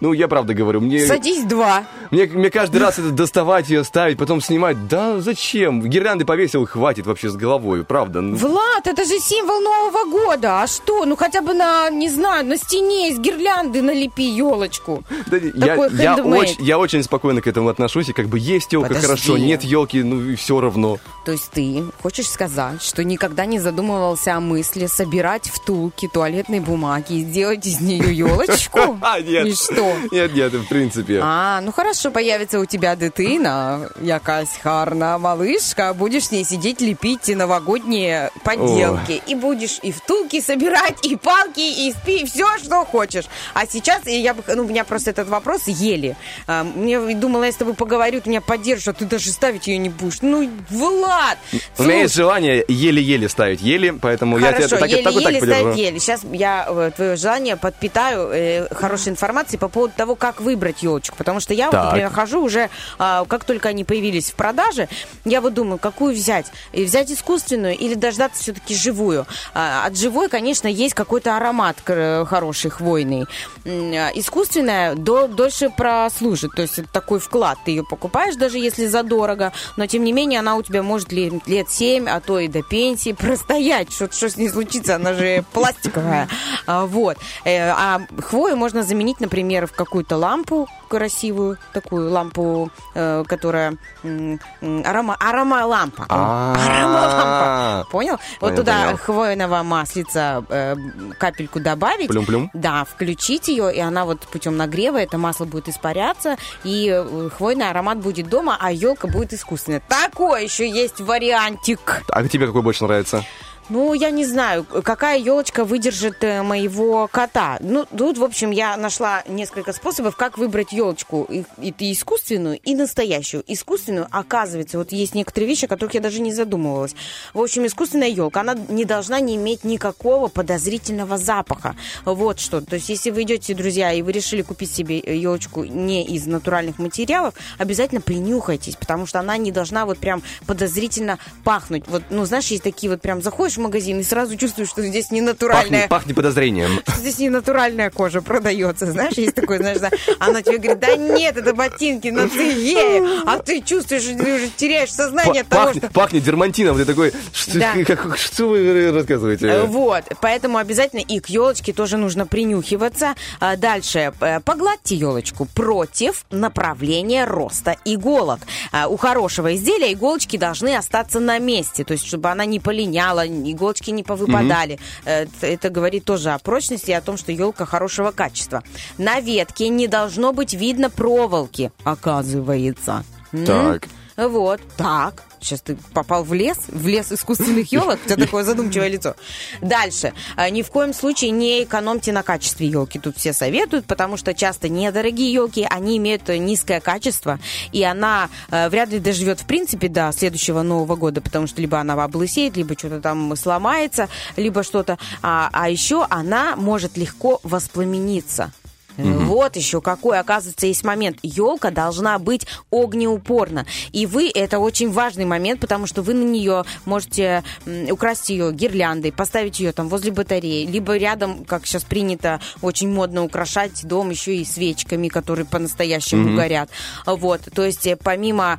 Ну, я правда говорю, мне, Садись два. мне, мне каждый раз это доставать ее, ставить, потом снимать. Да зачем? Гирлянды повесил, хватит вообще с головой, правда. Ну, Влад, это же символ Нового года. А что? Ну хотя бы на, не знаю, на стене из гирлянды налепи елочку. Да, я, Такой я, очень, я очень спокойно к этому отношусь, и как бы есть елка, Подожди. хорошо, нет елки, ну и все равно. То есть ты хочешь сказать, что никогда не задумывался о мысли собирать втулки туалетной бумаги и сделать из нее елочку? А, нет. И что? Нет, нет, в принципе. А, ну хорошо, появится у тебя дитина, якась гарна малышка, будешь с ней сидеть лепить новогодние поделки. И будешь и втулки собирать, и палки, и спи, все, что хочешь. А сейчас, я бы, ну, у меня просто этот вопрос ели. А, Мне думала, я с тобой поговорю, ты меня поддержишь, а ты даже ставить ее не будешь. Ну, Влад! У меня есть желание еле-еле ставить еле, поэтому я Хорошо, тебя так, так и так еле-еле поддержу. ставить еле. Сейчас я э, твое желание подпитаю э, хорошей информацией по поводу того, как выбрать елочку. Потому что я, вот, Так. например, хожу уже, а, как только они появились в продаже, я вот думаю, какую взять? И взять искусственную или дождаться все-таки живую? А, От живой, конечно, есть какой-то аромат к- хороший, хвойный. А, Искусственная до- дольше прослужит. То есть это такой вклад. Ты ее покупаешь, даже если задорого, но тем не менее она у тебя может лет 7, а то и до пенсии простоять. Что, что с ней случится? Она же пластиковая. А, Вот. Э, А хвою можно заменить, например, в какую-то лампу красивую, такую лампу, э, которая м, м, арома, аромалампа. А. Аромалампа. Понял? Вот туда хвойного маслица э, капельку добавить. Плюм-плюм. Да, включить ее, и она вот путем нагрева, это масло будет испаряться, и э, хвойный аромат будет дома, а елка будет искусственная. Такой еще есть вариантик. А тебе какой больше нравится? Ну, я не знаю, какая елочка выдержит э, моего кота. Ну, тут, в общем, я нашла несколько способов, как выбрать елочку. И, и, искусственную, и настоящую. Искусственную, оказывается, вот есть некоторые вещи, о которых я даже не задумывалась. В общем, искусственная елка, она не должна не иметь никакого подозрительного запаха. Вот что. То есть, если вы идете, друзья, и вы решили купить себе елочку не из натуральных материалов, обязательно принюхайтесь, потому что она не должна вот прям подозрительно пахнуть. Вот, ну, знаешь, есть такие вот прям заходишь в магазин и сразу чувствуешь, что здесь не натуральная Пахнет, пахнет подозрением. что здесь не натуральная кожа продается, знаешь, есть такое, знаешь, да, она тебе говорит, да нет, это ботинки на цевее, а ты чувствуешь, что ты уже теряешь сознание от того, Пахнет, что... пахнет дермантином. Ты такой, что вы рассказываете? Э, Вот, поэтому обязательно и к елочке тоже нужно принюхиваться. А Дальше, э, погладьте елочку против направления роста иголок. А, У хорошего изделия иголочки должны остаться на месте, то есть чтобы она не полиняла, иголочки не повыпадали. Т- Это говорит тоже о прочности и о том, что елка хорошего качества. На ветке не должно быть видно проволоки, оказывается. М? Так. Вот, так. Сейчас ты попал в лес, в лес искусственных елок. У тебя такое задумчивое лицо. Дальше. А, Ни в коем случае не экономьте на качестве елки. Тут все советуют, потому что часто недорогие елки, они имеют низкое качество, и она э, вряд ли доживет в принципе до следующего Нового года, потому что либо она облысеет, либо что-то там сломается, либо что-то. А, а еще она может легко воспламениться. Вот еще какой, оказывается, есть момент. Елка должна быть огнеупорна. И вы, это очень важный момент, потому что вы на нее можете украсть ее гирляндой, поставить ее там возле батареи, либо рядом, как сейчас принято, очень модно украшать дом еще и свечками, которые по-настоящему горят. Вот, то есть э, помимо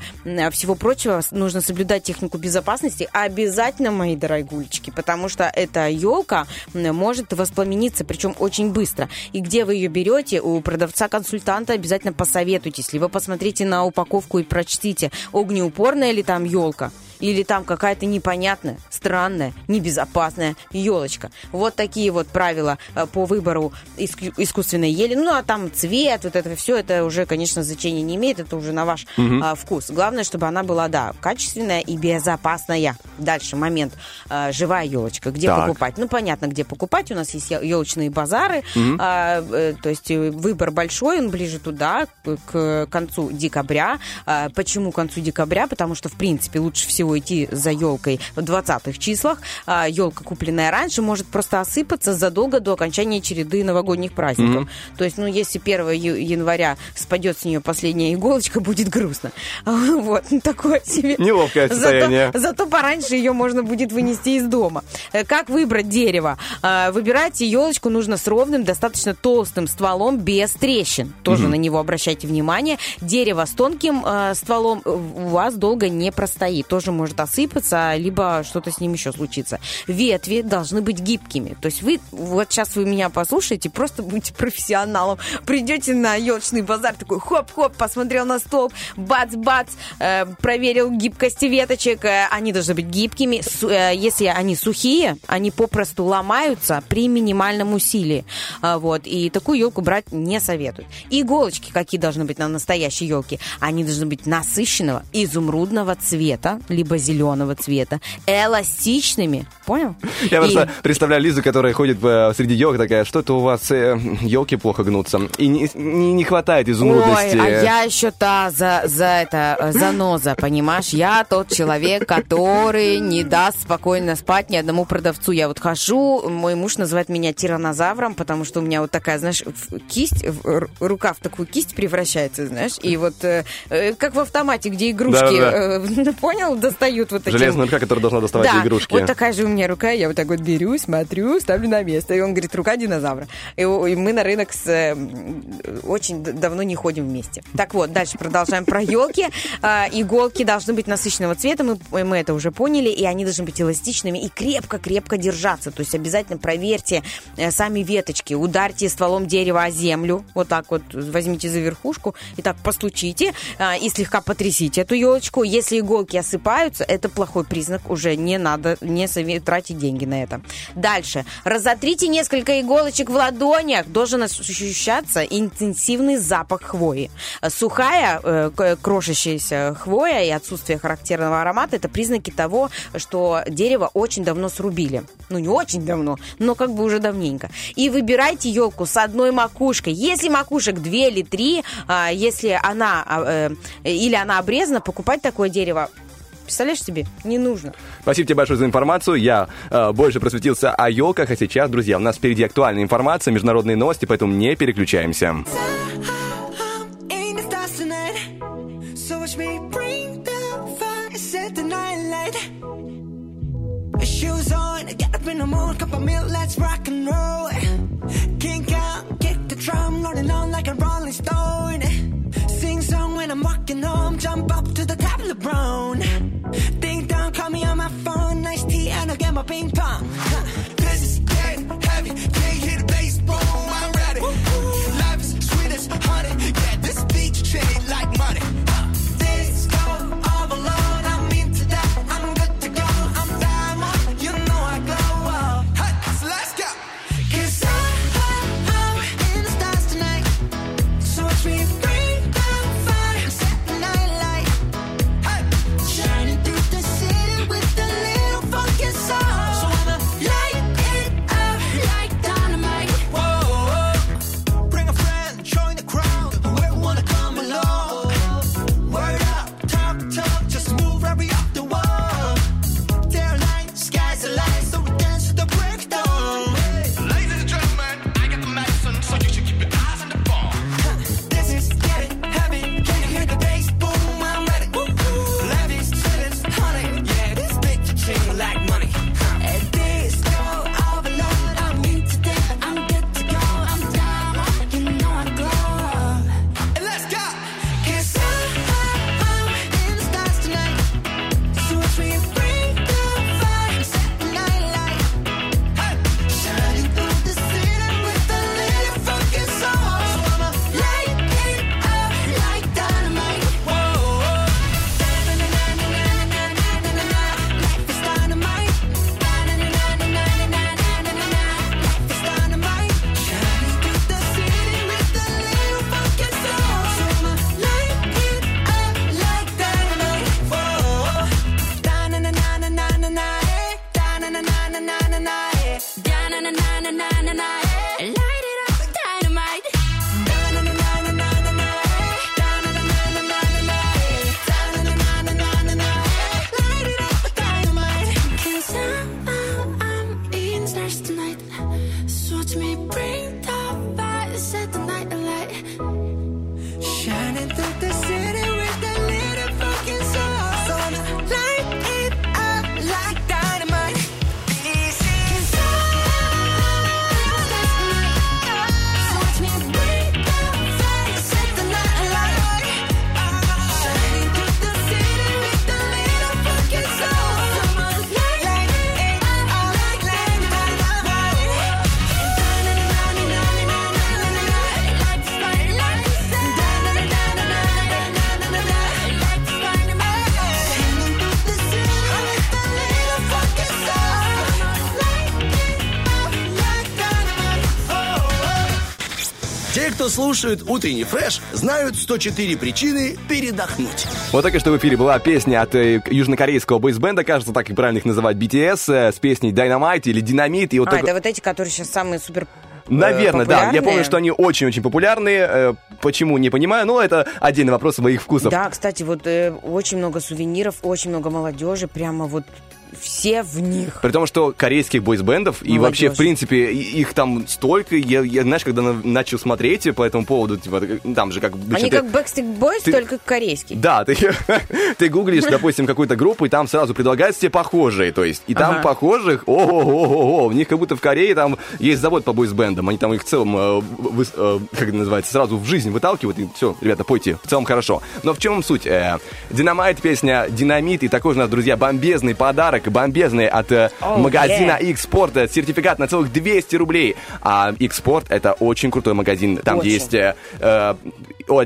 всего прочего нужно соблюдать технику безопасности обязательно, мои дорогульчики, потому что эта елка может воспламениться, причем очень быстро. И где вы ее берете, у продавца-консультанта обязательно посоветуйтесь, либо посмотрите на упаковку и прочтите, огнеупорная ли там елка. Или там какая-то непонятная, странная, небезопасная елочка. Вот такие вот правила э, по выбору иск- искусственной ели. Ну, а там цвет, вот это все, это уже, конечно, значения не имеет, это уже на ваш а, вкус. Главное, чтобы она была, да, качественная и безопасная. Дальше момент. А, живая елочка. Где Так. покупать? Ну, понятно, где покупать. У нас есть елочные базары. А, э, то есть выбор большой, он ближе туда, к- к концу декабря. А, почему к концу декабря? Потому что, в принципе, лучше всего всего идти за елкой в 20-х числах. елка, купленная раньше, может просто осыпаться задолго до окончания череды новогодних праздников. То есть, ну, если 1 ю- января спадет с нее последняя иголочка, будет грустно. Вот, ну, такое себе. Неловкое Зато- состояние. Зато пораньше ее можно будет вынести из дома. Э, Как выбрать дерево? Э, Выбирайте елочку нужно с ровным, достаточно толстым стволом, без трещин. Тоже на него обращайте внимание. Дерево с тонким э, стволом э, у вас долго не простоит. Тоже может осыпаться, либо что-то с ним еще случится. Ветви должны быть гибкими. То есть вы, вот сейчас вы меня послушаете, просто будете профессионалом. Придете на елочный базар, такой хоп-хоп, посмотрел на столб, бац-бац, э, проверил гибкость веточек. Э, они должны быть гибкими. Су- э, если они сухие, они попросту ломаются при минимальном усилии. А, вот. И такую елку брать не советуют. Иголочки какие должны быть на настоящей елке? Они должны быть насыщенного изумрудного цвета, либо зеленого цвета, эластичными. Понял? Я просто представляю Лизу, которая ходит э, среди елок, такая, что это у вас елки плохо гнутся. И не, не- не хватает изумрудности. Ой, а я еще та за, за это, э, заноза, понимаешь? Я тот человек, который не даст спокойно спать ни одному продавцу. Я вот хожу, мой муж называет меня тиранозавром, потому что у меня вот такая, знаешь, кисть, рука в такую кисть превращается, знаешь, и вот э, э, как в автомате, где игрушки, Да-да-да. э, понял, достают вот таким... Железная рука, которая должна доставать Да, игрушки. вот такая же у меня рука, я вот так вот беру, смотрю, ставлю на место. И он говорит, рука динозавра. И, и мы на рынок с, э, очень давно не ходим вместе. Так вот, дальше продолжаем про елки. Иголки должны быть насыщенного цвета, мы, мы это уже поняли, и они должны быть эластичными и крепко-крепко держаться. То есть обязательно проверьте э, сами веточки, ударьте стволом дерева о землю, вот так вот возьмите за верхушку и так постучите а, и слегка потрясите эту елочку. Если иголки осыпаются, это плохой признак, уже не надо, не тратить деньги на это. Дальше. Разотрите несколько иголочек в ладонях, должен ощущаться интенсивный запах хвои. Сухая, э, крошащаяся хвоя и отсутствие характерного аромата – это признаки того, что дерево очень давно срубили. Ну, не очень давно, но как бы уже давненько. И выбирайте елку с одной макушкой. Если макушек две или три, а, если она а, э, или она обрезана, покупать такое дерево Представляешь себе? Не нужно. Спасибо тебе большое за информацию. Я э, больше просветился о елках, а сейчас, друзья, у нас впереди актуальная информация, международные новости, поэтому не переключаемся. in the. Shoes on, get up in mood, cup of milk, let's rock and roll. Kink out, kick the drum, rolling on like a rolling stone. Sing song when I'm walking home, jump up to the top of the brown. Ding dong, call me on my phone, nice tea, and I'll get my ping pong. Huh. This is getting heavy, can't hear the bass, boom, I'm ready. Life is sweet as honey, yeah, this beach chain like Слушает утренний фреш, знают 104 причины передохнуть. Вот только что в эфире была песня от э, южнокорейского бойсбенда, кажется, так и правильно их называть, BTS, э, с песней Dynamite или Динамит. И вот А, только- это вот эти, которые сейчас самые супер Наверное, да. Я популярные? помню, что они очень-очень популярные. э, Почему, не понимаю, но это отдельный вопрос моих вкусов. Да, кстати, вот э, очень много сувениров, очень много молодежи, прямо вот все в них. При том, что корейских бойсбендов и вообще, в принципе, их там столько. Я, я, знаешь, когда на- начал смотреть по этому поводу, типа, там же как... Они ты- как Backstreet Boys, ты- только корейский. Да, ты, ты гуглишь, допустим, какую-то группу, и там сразу предлагаются тебе похожие, то есть, и там Ага. похожих, ого-го-го, у них как будто в Корее там есть завод по бойсбендам, они там их в целом, э, вы- э, как это называется, сразу в жизнь выталкивают, и все, ребята, пойте, в целом хорошо. Но в чем суть? Э, Динамайт, песня Динамит, и такой же у нас, друзья, бомбезный подарок, бомбезный от Oh, магазина yeah. X-Sport, э, сертификат на целых 200 рублей. А X-Sport это очень крутой магазин, там Очень. есть э, э,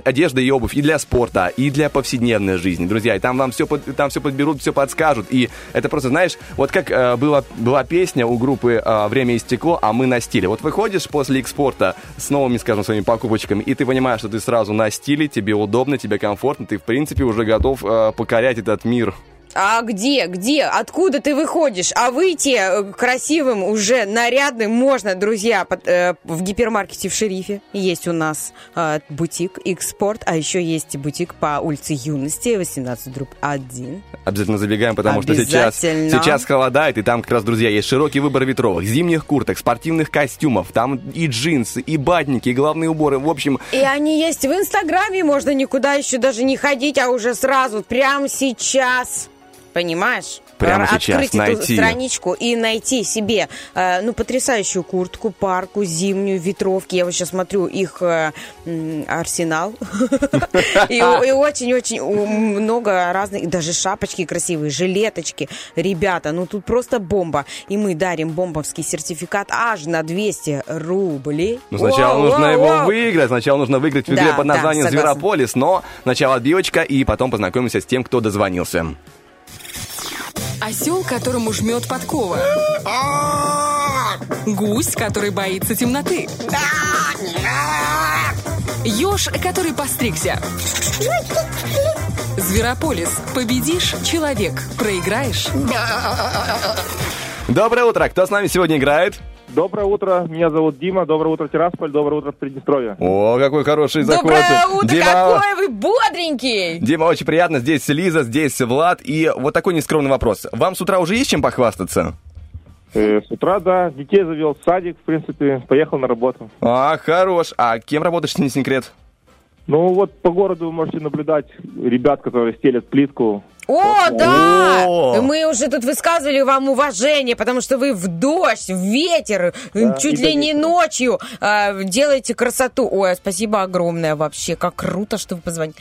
одежда и обувь и для спорта, и для повседневной жизни, друзья. И там вам все, там все подберут, все подскажут. И это просто, знаешь, вот как э, была, была песня у группы э, «Время и стекло», а мы на стиле. Вот выходишь после экспорта с новыми, скажем, своими покупочками, и ты понимаешь, что ты сразу на стиле, тебе удобно, тебе комфортно, ты, в принципе, уже готов э, покорять этот мир. А где, где, откуда ты выходишь? А выйти э, красивым, уже нарядным можно, друзья, под- э, в гипермаркете в Шерифе. Есть у нас э, бутик X-Sport, а еще есть бутик по улице Юности, 18 дробь 1. Обязательно забегаем, потому что сейчас, сейчас холодает, и там как раз, друзья, есть широкий выбор ветровых, зимних курток, спортивных костюмов, там и джинсы, и батники, и головные уборы, в общем, И они есть в Инстаграме, можно никуда еще даже не ходить, а уже сразу, прямо сейчас. Понимаешь? Прямо Р- сейчас Открыть найти. эту страничку и найти себе, э, ну, потрясающую куртку, парку, зимнюю, ветровки. Я вот сейчас смотрю их э, арсенал. И очень-очень много разных, даже шапочки красивые, жилеточки. Ребята, ну тут просто бомба. И мы дарим бомбовский сертификат аж на 200 рублей. Ну, сначала нужно его выиграть. Сначала нужно выиграть в игре под названием. Зверополис. Но сначала отбивочка, и потом познакомимся с тем, кто дозвонился. Осел, которому жмет подкова. Гусь, который боится темноты. Еж, который постригся. Зверополис. Победишь – человек. Проиграешь Доброе утро. Кто с нами сегодня играет? Доброе утро, меня зовут Дима, доброе утро, Тирасполь, доброе утро, Приднестровье. О, какой хороший заход. Доброе утро, Дима, какой вы бодренький! Дима, очень приятно. Здесь Лиза, здесь Влад. И вот такой нескромный вопрос. Вам с утра уже есть чем похвастаться? Э, с утра, да, детей завел в садик, в принципе, поехал на работу. А, хорош. А кем работаешь, не секрет? Ну вот по городу вы можете наблюдать ребят, которые стелят плитку. О, да! О! Мы уже тут высказывали вам уважение, потому что вы в дождь, в ветер, Да, чуть ли не ночью э, делаете красоту. Ой, спасибо огромное вообще. Как круто, что вы позвонили.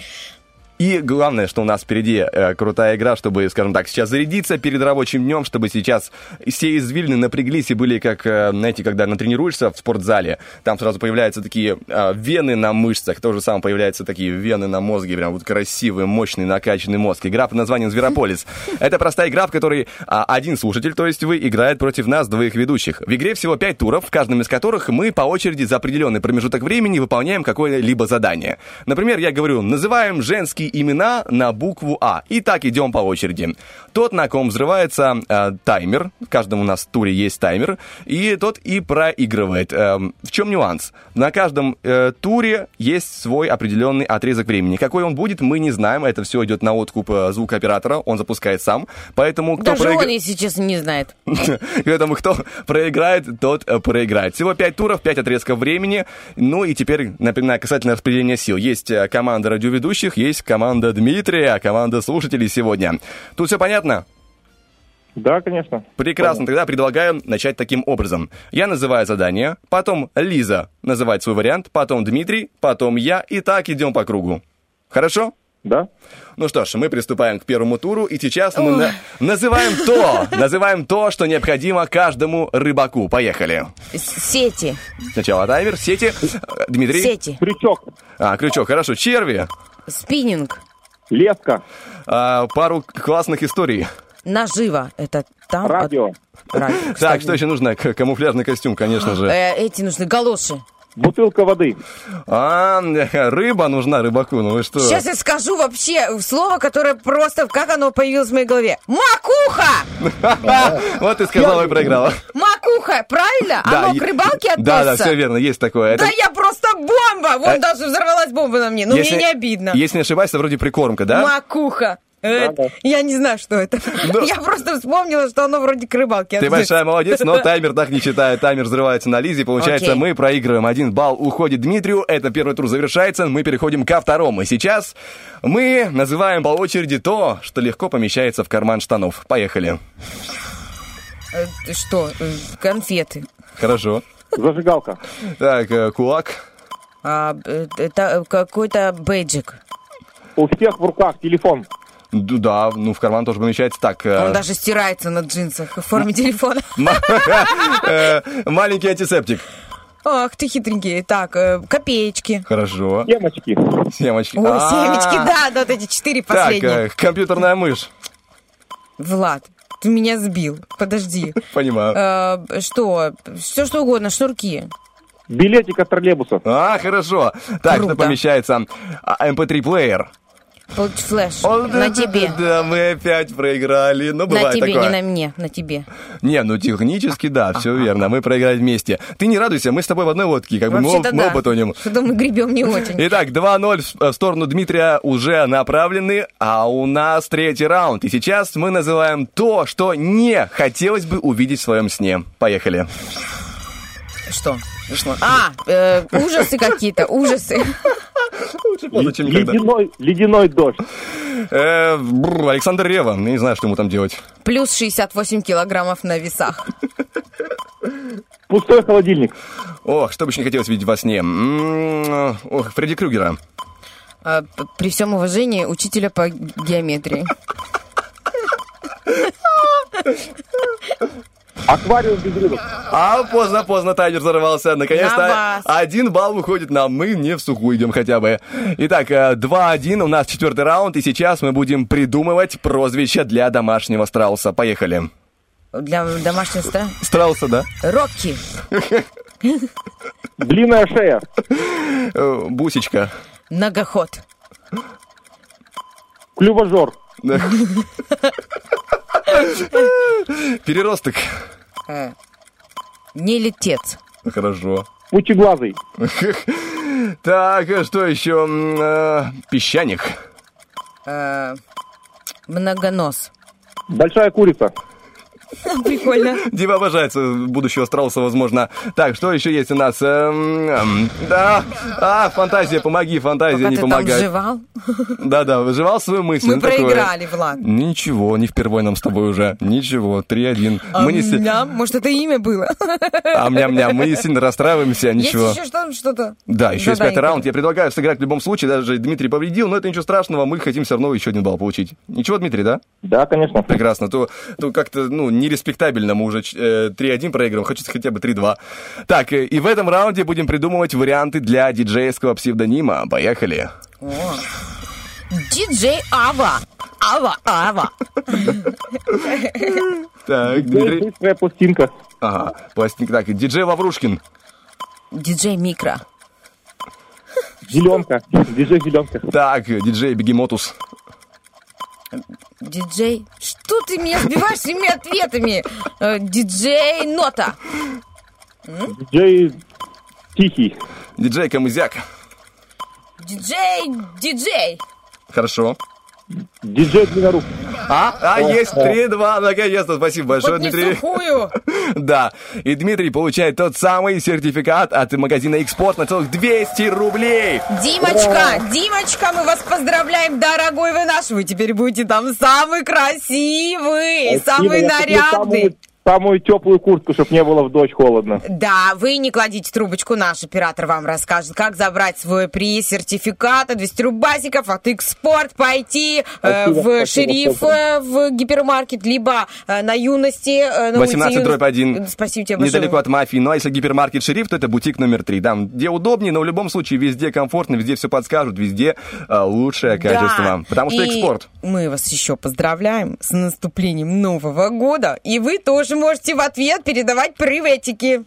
И главное, что у нас впереди э, крутая игра, чтобы, скажем так, сейчас зарядиться перед рабочим днем, чтобы сейчас все извилины напряглись и были как, э, знаете, когда натренируешься в спортзале, там сразу появляются такие э, вены на мышцах, то же самое появляются такие вены на мозге, прям вот красивый, мощный, накачанный мозг. Игра под названием «Зверополис». Это простая игра, в которой а, один слушатель, то есть вы, играет против нас, двоих ведущих. В игре всего пять туров, в каждом из которых мы по очереди за определенный промежуток времени выполняем какое-либо задание. Например, я говорю, называем женский английские имена на букву А. Итак, идем по очереди. Тот, на ком взрывается э, таймер, в каждом у нас туре есть таймер, и тот и проигрывает. Эм, в чем нюанс? На каждом э, туре есть свой определенный отрезок времени. Какой он будет, мы не знаем. Это все идет на откуп э, звукооператора, он запускает сам. Поэтому кто Даже проигр- он, если честно, не знает. Поэтому кто проиграет, тот э, проиграет. Всего 5 туров, 5 отрезков времени. Ну и теперь, напоминаю, касательно распределения сил. Есть э, команда радиоведущих, есть команда Дмитрия, команда слушателей сегодня. Тут все понятно? Да, конечно. Прекрасно, тогда предлагаю начать таким образом. Я называю задание, потом Лиза называет свой вариант, потом Дмитрий, потом я, и так идем по кругу. Хорошо? Да. Ну что ж, мы приступаем к первому туру, и сейчас мы на- называем то, называем то, что необходимо каждому рыбаку. Поехали. Сети. Сначала таймер, сети. Э, Дмитрий. Сети. Крючок. А, крючок, хорошо. Черви. Спиннинг. Леска. А, пару классных историй. Наживо. Это там... Радио. от- радио, Так, что еще нужно? Камуфляжный костюм, конечно же. Э, эти нужны галоши. Бутылка воды. А, рыба нужна рыбаку, ну вы что? Сейчас я скажу вообще слово, которое просто, как оно появилось в моей голове. Макуха! Вот ты сказала и проиграла. Макуха, правильно? Да, Оно к рыбалке относится? Да, да, все верно, есть такое. Да я просто бомба! Вон Э, даже взорвалась бомба на мне. Ну, если- мне не обидно. Если не ошибаюсь, это вроде прикормка, да? Макуха. Э, Да, да. Я не знаю, что это. Ну- Я просто вспомнила, что оно вроде к рыбалке Ты большая молодец, но таймер так не считает. Таймер взрывается на Лизе. Получается, мы проигрываем. Один балл уходит Дмитрию. Это первый тур завершается. Мы переходим ко второму. И сейчас мы называем по очереди то, что легко помещается в карман штанов. Поехали. Э, Что? Э, Конфеты. Хорошо. Зажигалка. Так, кулак. А, Это какой-то бейджик. У всех в руках телефон. Да, ну в карман тоже помещается. Так, э, Он даже стирается на джинсах в форме телефона. э, маленький антисептик. Ах, ты хитренький. Так, э, копеечки. Хорошо. Семочки. Семочки. Ой, А, семечки, да, да, вот эти четыре Так, последние. э, компьютерная мышь. Влад, ты меня сбил. Подожди. Понимаю. Что? Все что угодно, шнурки. Билетик от троллейбуса. А, хорошо. Так, что помещается? А, MP3-плеер. Получ флеш. О, На да, тебе. Да, да, мы опять проиграли. Ну, На бывает тебе, такое. не на мне, на тебе. Не, ну технически, да, все верно. Мы проиграли вместе. Ты не радуйся, мы с тобой в одной лодке, как бы мы, об- мы да. оба тонем. Что-то мы гребем не очень. Итак, 2-0 в в сторону Дмитрия уже направлены, а у нас третий раунд. И сейчас мы называем то, что не хотелось бы увидеть в своем сне. Поехали. Что? Что? А, э, ужасы какие-то, ужасы. Лучше поздно, чем никогда. Ледяной, ледяной дождь. Э, бррр, Александр Рева, не знаю, что ему там делать. Плюс 68 килограммов на весах. Пустой холодильник. Ох, что бы еще не хотелось видеть во сне. М, Ох, Фредди Крюгера. А, п- При всем уважении учителя по геометрии. Аквариум без рыбок. А поздно, поздно таймер взорвался. На Наконец-то один балл выходит нам. Мы не в сухую идем хотя бы. Итак, э, 2-1, у нас четвертый раунд, и сейчас мы будем придумывать прозвище для домашнего страуса. Поехали. Для домашнего ста... Страуса, да? Рокки. Длинная шея. Э, Бусечка. Многоход. Клювожор. Переросток. Э, Не летец. Хорошо. Пучеглазый. Так, э, что еще? Э, Песчаник. Многонос. Большая курица. Прикольно. Дима обожает своего будущего страуса, возможно. Так, что еще есть у нас? Эм, эм, да. А, фантазия, помоги, фантазия не помогает. жевал, Да-да, выживал свою мысль. мы ну, проиграли, Влад. Ничего, не впервой нам с тобой уже. Ничего, 3-1. А Мы не, си- мням, может, это имя было? Ам-ням-ням, мы не сильно расстраиваемся, ничего. Есть еще что- что-то? Да, еще есть пятый раунд. Я предлагаю сыграть в любом случае. Даже Дмитрий повредил, но это ничего страшного. Мы хотим все равно еще один балл получить. Ничего, Дмитрий, да? Да, конечно. Прекрасно. То, то как-то, ну, нереспектабельно мы уже э, 3-1 проигрываем. Хочется хотя бы 3-2. Так, э, и в этом раунде будем придумывать варианты для диджейского псевдонима. Поехали. О. Диджей Ава. Ава, Ава. Так, Дмитрий. Быстрая пластинка. Ага, пластинка. Так, диджей Лаврушкин. Диджей Микро. Зеленка. Диджей Зеленка. Так, диджей Бегемотус. Диджей. Что ты меня сбиваешь своими ответами? Э, Диджей Нота. Диджей Тихий. Диджей Камызяк. Диджей, диджей. Хорошо. Диджей Длиннорук. А, а есть 3-2, наконец-то. Спасибо большое, Вот Дмитрий. сухую. Да, и Дмитрий получает тот самый сертификат от магазина «Экспорт» на целых 200 рублей. Димочка, Димочка, мы вас поздравляем, дорогой вы наш. Вы теперь будете там самый красивый, самый Я куплю нарядный. Самую, самую теплую куртку, чтобы не было в дождь холодно. Да, вы не кладите трубочку, наш оператор вам расскажет, как забрать свой приз, сертификат, 200 рубасиков от Экспорт, пойти э, Спасибо, в спасибо, шериф, спасибо. э, в гипермаркет, либо э, на юности. э, на улице 18 Юности. дробь 1. Спасибо тебе большое. Недалеко от мафии. Ну а если гипермаркет «Шериф», то это бутик номер 3. Там, где удобнее, но в любом случае везде комфортно, везде все подскажут, везде а, лучшее Да. качество. Потому что И экспорт. Мы вас еще поздравляем с наступлением Нового года. И вы тоже можете в ответ передавать приветики.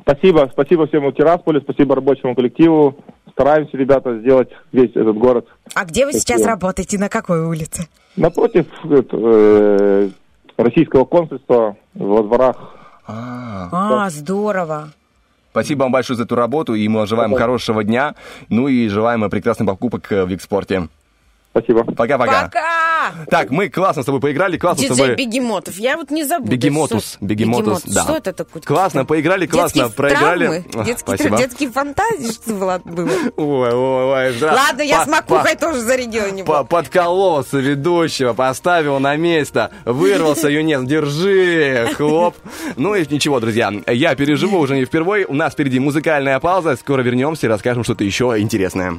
Спасибо, спасибо всему Тирасполю, спасибо рабочему коллективу. Стараемся, ребята, сделать весь этот город. А где вы сейчас Спасибо. работаете? На какой улице? Напротив это, э, российского консульства во дворах. А, здорово. Спасибо вам большое за эту работу, и мы желаем хорошего дня. Ну и желаем прекрасных покупок э, в экспорте. Спасибо. Пока-пока. Пока! Так, мы классно с тобой поиграли, классно с Диджей тобой... Бегемотов. Я вот не забуду. Бегемотус, Бегемотус, да. Что это такое? Классно, поиграли, классно, Детские проиграли. травмы? Детские, спасибо. тра- детские фантазии, что было? было? Ой, ой, ой, здра- Ладно, я По- с макухой тоже зарядила него. по- Подкололся ведущего, поставил на место, вырвался юнец, держи, хлоп. Ну и ничего, друзья, я переживу уже не впервые. У нас впереди музыкальная пауза, скоро вернемся и расскажем что-то еще интересное.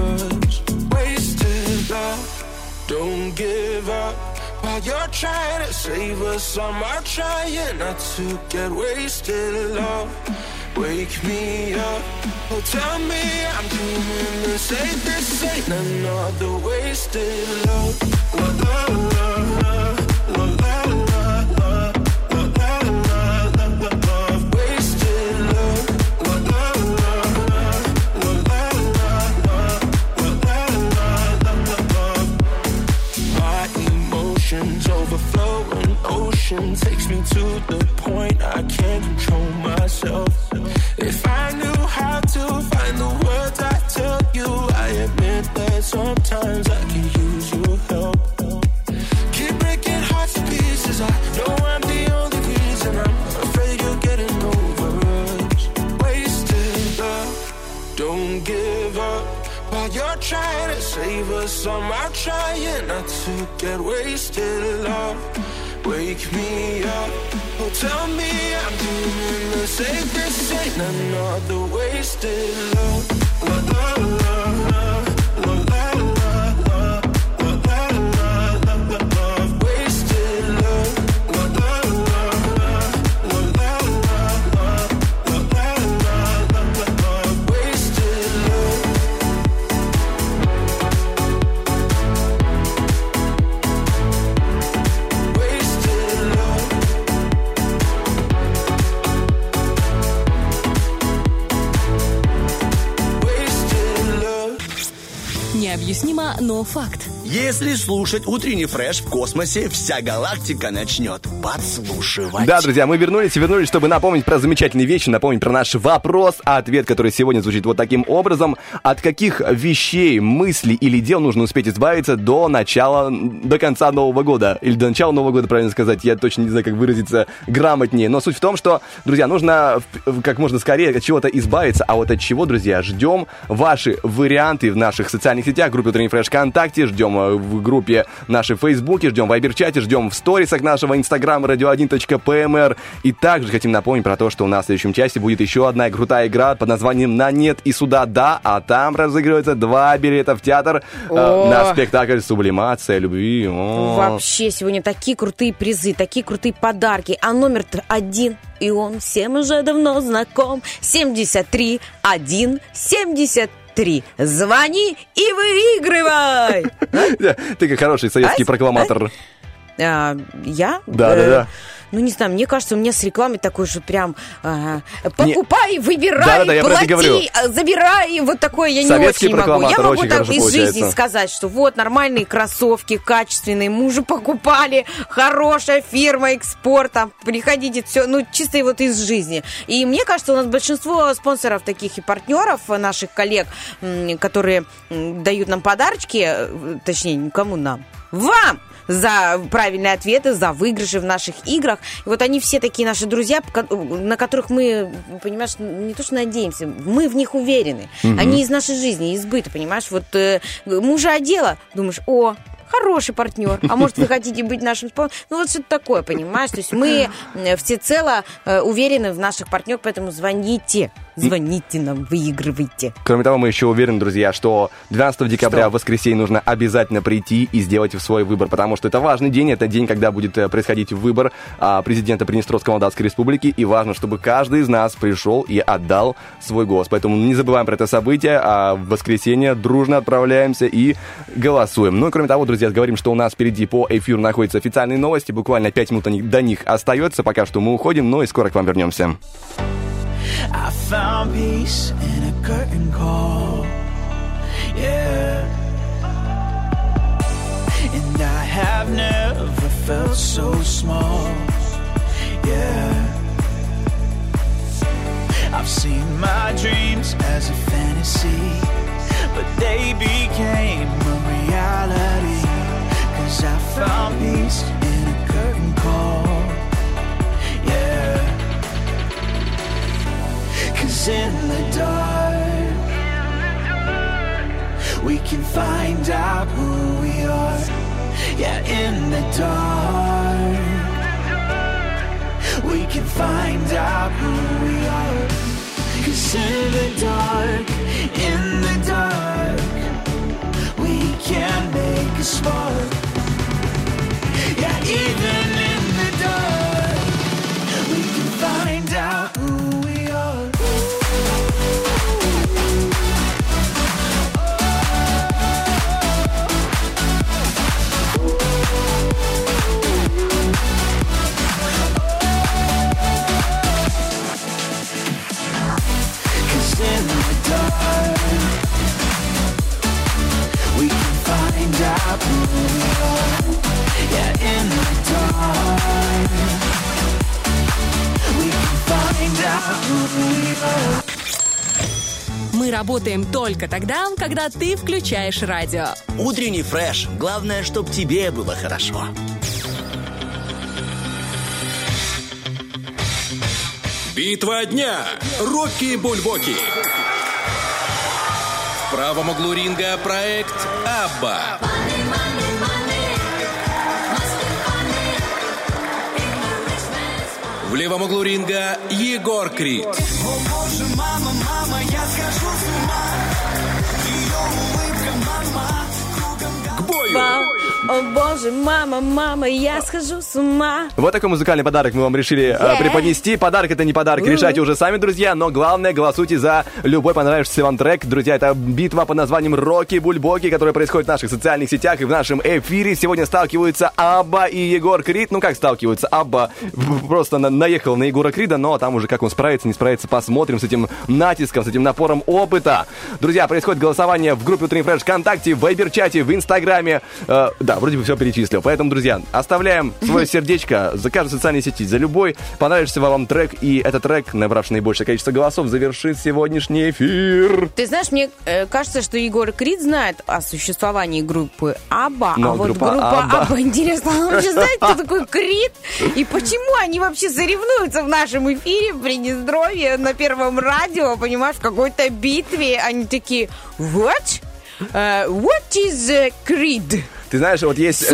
love, don't give up. While you're trying to save us, I'm trying not to get wasted. Love, wake me up. Oh, tell me I'm doing the safest. Ain't another wasted love. Love, love, love, emotions overflowing ocean takes me to the point I can't control myself. Trying to save us. I'm trying not to get wasted. Love, wake me up. Oh, tell me I'm doing the safest. Ain't another wasted. Love, love, love, факт. Если слушать утренний фреш в космосе, вся галактика начнет подслушивать. Да, друзья, мы вернулись вернулись, чтобы напомнить про замечательные вещи, напомнить про наш вопрос, ответ, который сегодня звучит вот таким образом. От каких вещей, мыслей или дел нужно успеть избавиться до начала, до конца Нового года? Или до начала Нового года, правильно сказать, я точно не знаю, как выразиться грамотнее. Но суть в том, что, друзья, нужно в- как можно скорее от чего-то избавиться, а вот от чего, друзья, ждем ваши варианты в наших социальных сетях, группе Утренний Фреш ВКонтакте, ждем э, в группе нашей в Фейсбуке, ждем в Вайбер-чате, ждем в сторисах нашего инстаграма radio1.pmr. И также хотим напомнить про то, что у нас в следующем части будет еще одна крутая игра под названием «На нет и сюда да», а там разыгрывается два билета в театр э, на спектакль «Сублимация любви». О. Вообще, сегодня такие крутые призы, такие крутые подарки. А номер один, и он всем уже давно знаком. 73 1 73. Звони и выигрывай. Ты как хороший советский Ась, прокламатор. А, я? Да, Э, да, да. Ну, не знаю, мне кажется, у меня с рекламой такой же прям а, покупай, выбирай, Да-да-да, я про это плати, а, забирай. Вот такое я Советский не очень могу. Я могу очень так из получается. жизни сказать, что вот нормальные кроссовки, качественные, мы уже покупали, хорошая фирма, экспорт, там, приходите, все, ну, чисто вот из жизни. И мне кажется, у нас большинство спонсоров таких и партнеров, э, наших коллег, которые дают нам подарочки, э, точнее, кому нам? Вам! за правильные ответы, за выигрыши в наших играх. И вот они все такие наши друзья, на которых мы, понимаешь, не то что надеемся, мы в них уверены. Мгм. Они из нашей жизни, из быта, понимаешь? Вот э, мужа одела, думаешь, о, хороший партнер, а может вы хотите быть нашим спонсором? Ну вот что-то такое, понимаешь? То есть мы э, всецело э, уверены в наших партнерах, поэтому звоните, звоните нам, выигрывайте. Кроме того, мы еще уверены, друзья, что 12 декабря в воскресенье нужно обязательно прийти и сделать свой выбор, потому что это важный день, это день, когда будет э, происходить выбор а, президента Приднестровской Молдавской Республики, и важно, чтобы каждый из нас пришел и отдал свой голос. Поэтому не забываем про это событие, а в воскресенье дружно отправляемся и голосуем. Ну и кроме того, друзья, говорим, что у нас впереди по эфиру находятся официальные новости, буквально 5 минут до них остается, пока что мы уходим, но и скоро к вам вернемся. I found peace in a curtain call. Yeah. And I have never felt so small. Yeah. I've seen my dreams as a fantasy, but they became a reality. Cause I found peace in a curtain call. In the dark, we can find out who we are. Yeah, in the dark, we can find out who we are. Cause in the dark, in the dark, we can make a spark. Yeah, even in the dark, we can find out who find out who we are. Yeah, in the dark, we can find out who we are. Мы работаем только тогда, когда ты включаешь радио. Утренний фреш. Главное, чтобы тебе было хорошо. Битва дня. Рокки Бульбоки. В правом углу ринга проект Абба. В левом углу ринга Егор Крид. О боже, мама, мама, я схожу с ума. Ее улыбка, мама, К бою. О боже, мама, мама, я схожу с ума. Вот такой музыкальный подарок мы вам решили э, Yeah. преподнести. Подарок это не подарок, Мгм. решайте уже сами, друзья. Но главное, голосуйте за любой понравившийся вам трек. Друзья, это битва под названием Рокки Бульбоки, которая происходит в наших социальных сетях и в нашем эфире. Сегодня сталкиваются Абба и Егор Крид. Ну как сталкиваются? Абба в- просто на- наехал на Егора Крида, но там уже как он справится, не справится, посмотрим с этим натиском, с этим напором опыта. Друзья, происходит голосование в группе Утренний Фреш ВКонтакте, в Вайбер-чате, в Инстаграме. Э, да, вроде бы все перечислил. Поэтому, друзья, оставляем свое сердечко за каждой социальной сети, за любой понравившийся вам трек. И этот трек, набравший наибольшее количество голосов, завершит сегодняшний эфир. Ты знаешь, мне э, кажется, что Егор Крид знает о существовании группы Аба, Но а вот группа группа Абба. Аба, интересно, он вообще знает, кто такой Крид? И почему они вообще соревнуются в нашем эфире в Приднестровье на Первом радио, понимаешь, в какой-то битве? Они такие, what? Э, what is э, Creed? Ты знаешь, вот есть... э?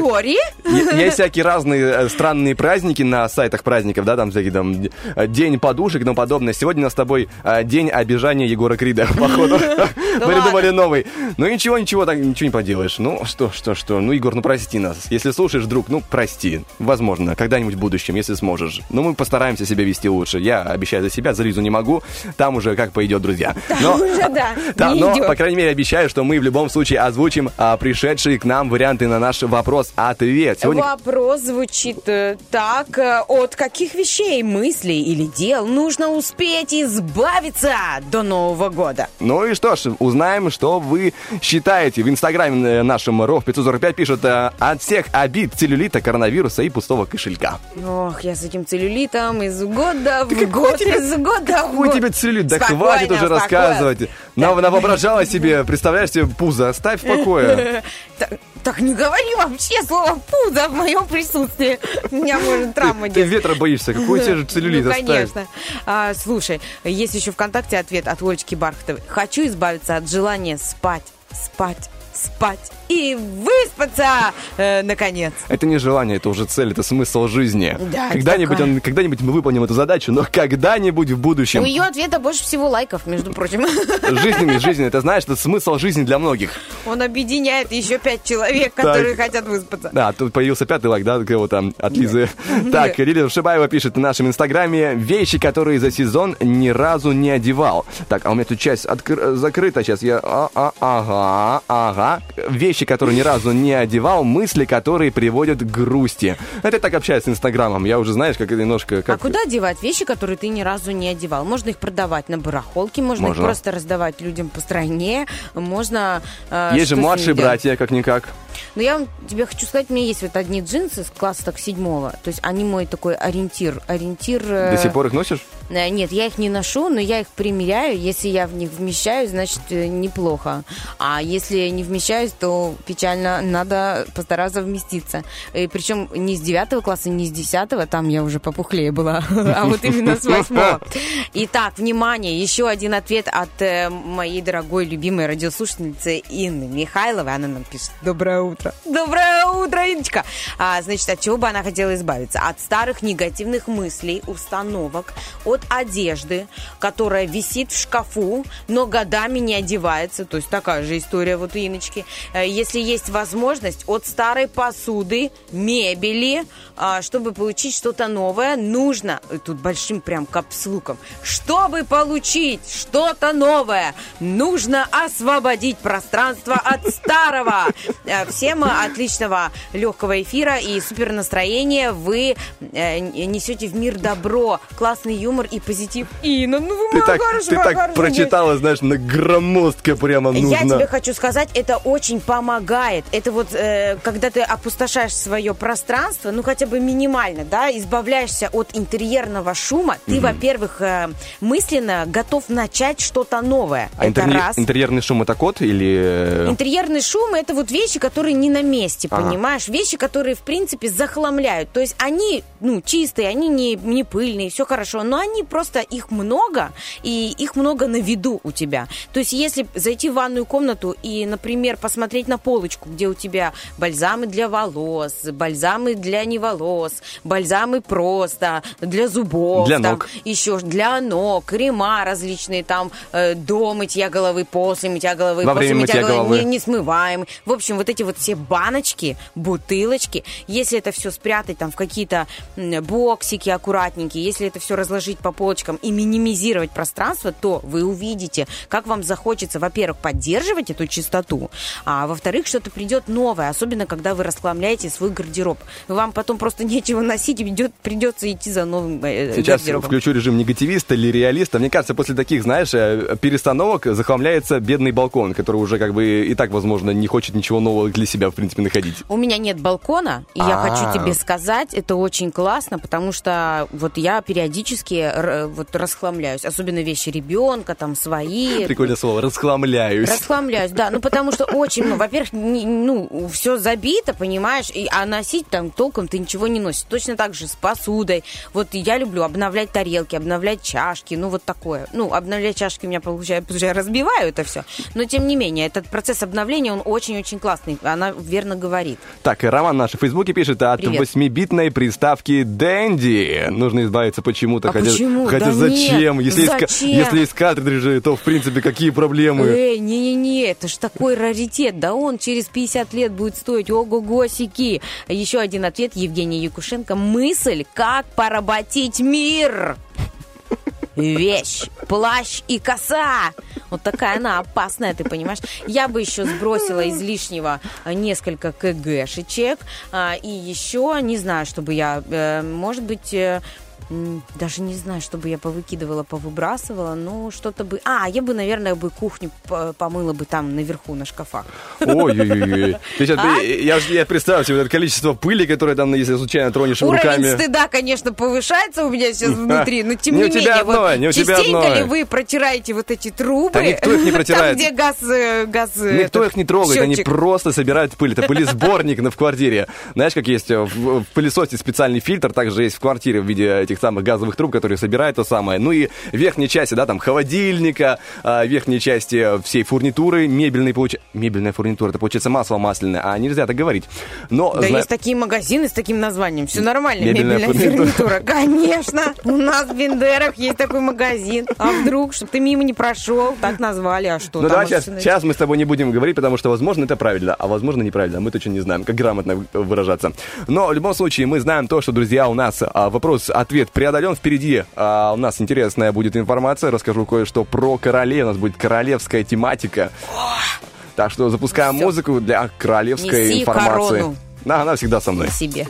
Е- Есть всякие разные э, странные праздники на сайтах праздников, да, там всякие там э, день подушек и тому подобное. Сегодня у нас с тобой день обижания Егора Крида, походу. Придумали новый. Ну ничего, ничего, так ничего не поделаешь. Ну что, что, что. Ну, Егор, ну прости нас. Если слушаешь, друг, ну прости. Возможно, когда-нибудь в будущем, если сможешь. Но мы постараемся себя вести лучше. Я обещаю за себя, за Лизу не могу. Там уже как пойдет, друзья. Но, Уже да, но, по крайней мере, обещаю, что мы в любом случае озвучим а, пришедшие к нам варианты на наш вопрос-ответ. Сегодня Вопрос звучит э, так. э, От каких вещей, мыслей или дел нужно успеть избавиться до Нового года? Ну и что ж, узнаем, что вы считаете. В инстаграме э, нашем РОВ 545 пишет э, от всех обид целлюлита, коронавируса и пустого кошелька. Ох, я с этим целлюлитом из года в год, из года в год. тебе целлюлит? Да Спокойно, хватит уже спокойно. рассказывать. На, навоображала себе, представляешь себе пузо, оставь в покое. Так, не говори вообще слово пузо в моем присутствии. У меня может травма Ты ветра боишься, какой тебе же целлюлит Ну, конечно. А, слушай, есть еще ВКонтакте ответ от Олечки Бархатовой. Хочу избавиться от желания спать, спать, спать и выспаться, э, наконец. Это не желание, это уже цель, это смысл жизни. Да, когда-нибудь, он, когда-нибудь мы выполним эту задачу, но когда-нибудь в будущем. У ее ответа больше всего лайков, между прочим. Жизненный, жизненный, это знаешь, это смысл жизни для многих. Он объединяет еще пять человек, которые хотят выспаться. Да, тут появился пятый лайк, да, кого там, от Лизы. Так, Лилия Шибаева пишет в нашем инстаграме вещи, которые за сезон ни разу не одевал. Так, а у меня тут часть откры- закрыта, сейчас я... а, а, ага, ага. Вещи, которые ни разу не одевал, мысли, которые приводят к грусти. Это я так общаюсь с инстаграмом, я уже, знаешь, как немножко... Как... А куда девать вещи, которые ты ни разу не одевал? Можно их продавать на барахолке, можно, Можно. их просто раздавать людям по стране, можно... э, Есть же младшие братья, как-никак. Но я вам- тебе хочу сказать, у меня есть вот одни джинсы с класса так седьмого. То есть они мой такой ориентир. Ориентир... э, До сих пор их носишь? э, Нет, я их не ношу, но я их примеряю. Если я в них вмещаюсь, значит, э, неплохо. А если не вмещаюсь, то печально. Надо постараться вместиться. И причем не с девятого класса, не с десятого, там я уже попухлее была, а вот именно с восьмого. Итак, внимание, еще один ответ от моей дорогой, любимой радиослушательницы Инны Михайловой. Она нам пишет «Доброе утро». Доброе утро, Инночка! А, значит, от чего бы она хотела избавиться? От старых негативных мыслей, установок, от одежды, которая висит в шкафу, но годами не одевается. То есть такая же история вот у Иночки. Э, Если есть возможность, от старой посуды, мебели, а, чтобы получить что-то новое, нужно, э, тут большим прям капслуком, чтобы получить что-то новое, нужно освободить пространство от старого. Всем отличного легкого эфира и супер настроения. Вы э, несете в мир добро, классный юмор и позитив. Инна, ну вы Ты моя так, хорошая, ты моя так хорошая. прочитала, знаешь, на громоздко прямо нужно. Я тебе хочу сказать, это очень помогает. Это вот, э, когда ты опустошаешь свое пространство, ну хотя бы минимально, да, избавляешься от интерьерного шума, ты, во-первых, э, мысленно готов начать что-то новое. А это интерне- раз. интерьерный шум это кот или... э, Интерьерный шум это вот вещи, которые не на месте, Ага. понимаешь? Вещи, которые, в принципе, захламляют. То есть они, ну, чистые, они не, не пыльные, все хорошо, но они просто, их много, и их много на виду у тебя. То есть если зайти в ванную комнату и, например, посмотреть на полочку, где у тебя бальзамы для волос, бальзамы для не волос, бальзамы просто, для зубов. Для там, ног. Еще для ног, крема различные, там, э, до мытья головы, после мытья головы, Во после время мытья мытья головы. не- несмываемый. В общем, вот эти вот все баночки, бутылочки, если это все спрятать там в какие-то боксики аккуратненькие, если это все разложить по полочкам и минимизировать пространство, то вы увидите, как вам захочется, во-первых, поддерживать эту чистоту, а во-вторых, что-то придет новое, особенно когда вы расхламляете свой гардероб. Вам потом просто нечего носить, идет, придется идти за новым э, Сейчас гардеробом. включу режим негативиста или реалиста. Мне кажется, после таких, знаешь, э, перестановок захламляется бедный балкон, который уже как бы и так, возможно, не хочет ничего нового для себя, в принципе, находить. У меня нет балкона, и я А. хочу тебе сказать, это очень классно, потому что вот я периодически вот расхламляюсь. Особенно вещи ребенка, там, свои. Прикольное слово, расхламляюсь. Расхламляюсь, да. Ну, потому что очень много. Во-первых, ну, все забито, понимаешь, и, а носить там толком ты ничего не носишь. Точно так же с посудой. Вот я люблю обновлять тарелки, обновлять чашки, ну, вот такое. Ну, обновлять чашки у меня получается, потому что я разбиваю это все. Но, тем не менее, этот процесс обновления, он очень-очень классный. Она верно говорит. Так, и Роман наш в Фейсбуке пишет от. 8-битной приставки Дэнди. Нужно избавиться почему-то. А хотя, почему? хотя Да зачем? нет, Если, Есть, зачем? если есть картриджи, то, в принципе, какие проблемы? Эй, не-не-не, это ж такой раритет. Да он через 50 лет будет стоить ого-го-сики. Еще один ответ Евгения Якушенко. Мысль, как поработить мир. Вещь, плащ и коса. Вот такая она опасная, ты понимаешь? Я бы еще сбросила излишнего э, несколько КГшечек. а, И еще, не знаю, чтобы я, э, может быть, э, даже не знаю, чтобы я повыкидывала, повыбрасывала, ну, что-то бы... А, я бы, наверное, бы кухню помыла бы там наверху на шкафах. Ой-ой-ой. А? Я, я представляю себе это количество пыли, которое там, если случайно тронешь Уровень руками. стыда, конечно, повышается у меня сейчас внутри, но тем Не не, у тебя менее, вот одной, не у тебя частенько одной. ли вы протираете вот эти трубы? Да никто их не протирает. Там, где газ... э, газ э, Никто этот, их не трогает, они счетчик. просто собирают пыль. Это пылесборник в квартире. Знаешь, как есть э, в, в пылесосе специальный фильтр, также есть в квартире в виде этих самых газовых труб, которые собирают то самое. Ну и в верхней части, да, там холодильника, а, в верхней части всей фурнитуры, мебельной получается... Мебельная фурнитура, это получается масло масляное, а нельзя так говорить. Но, Да зна- есть такие магазины с таким названием. Все нормально. Мебельная Мебельная, фурнитура. фурнитура. Конечно. У нас в Бендерах есть такой магазин. А вдруг, чтобы ты мимо не прошел, так назвали. А что? Ну давай сейчас, сейчас мы с тобой не будем говорить, потому что, возможно, это правильно, а возможно, неправильно. Мы точно не знаем, как грамотно выражаться. Но в любом случае мы знаем то, что, друзья, у нас а, вопрос-ответ преодолен. Впереди а, у нас интересная будет информация. Расскажу кое-что про королей. У нас будет королевская тематика. Так что запускаем музыку для королевской Неси информации. корону. Да, она всегда со мной. себе.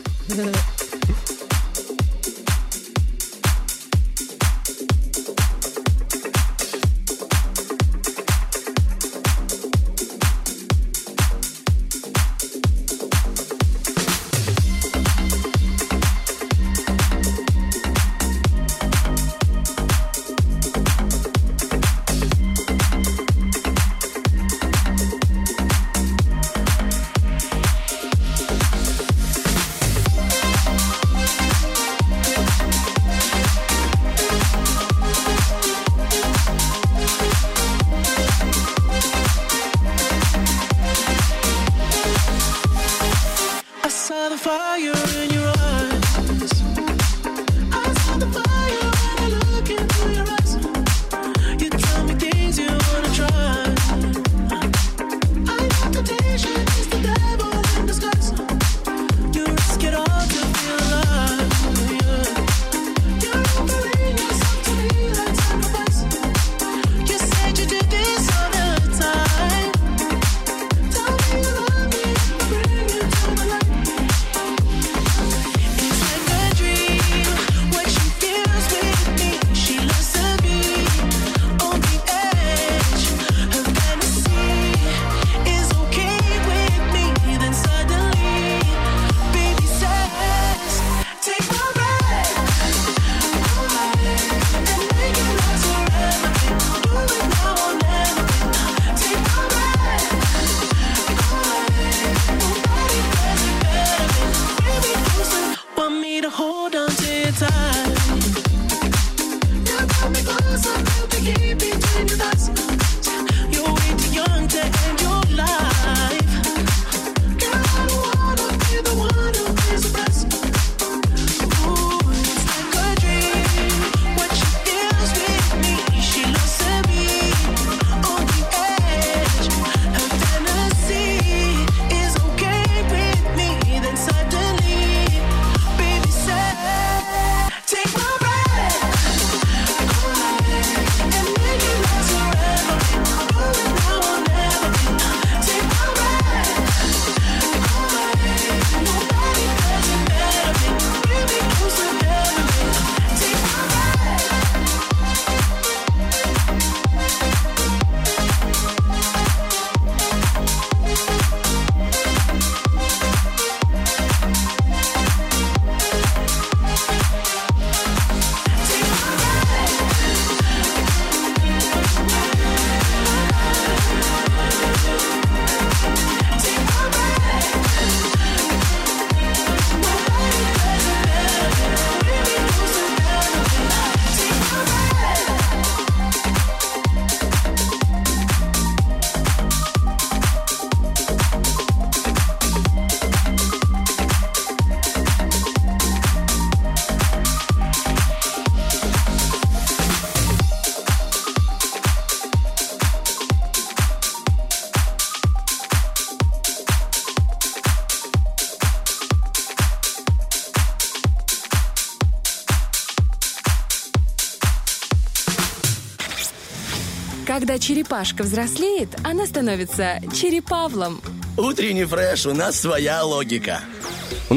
Черепашка взрослеет, она становится черепавлом. Утренний фреш, у нас своя логика.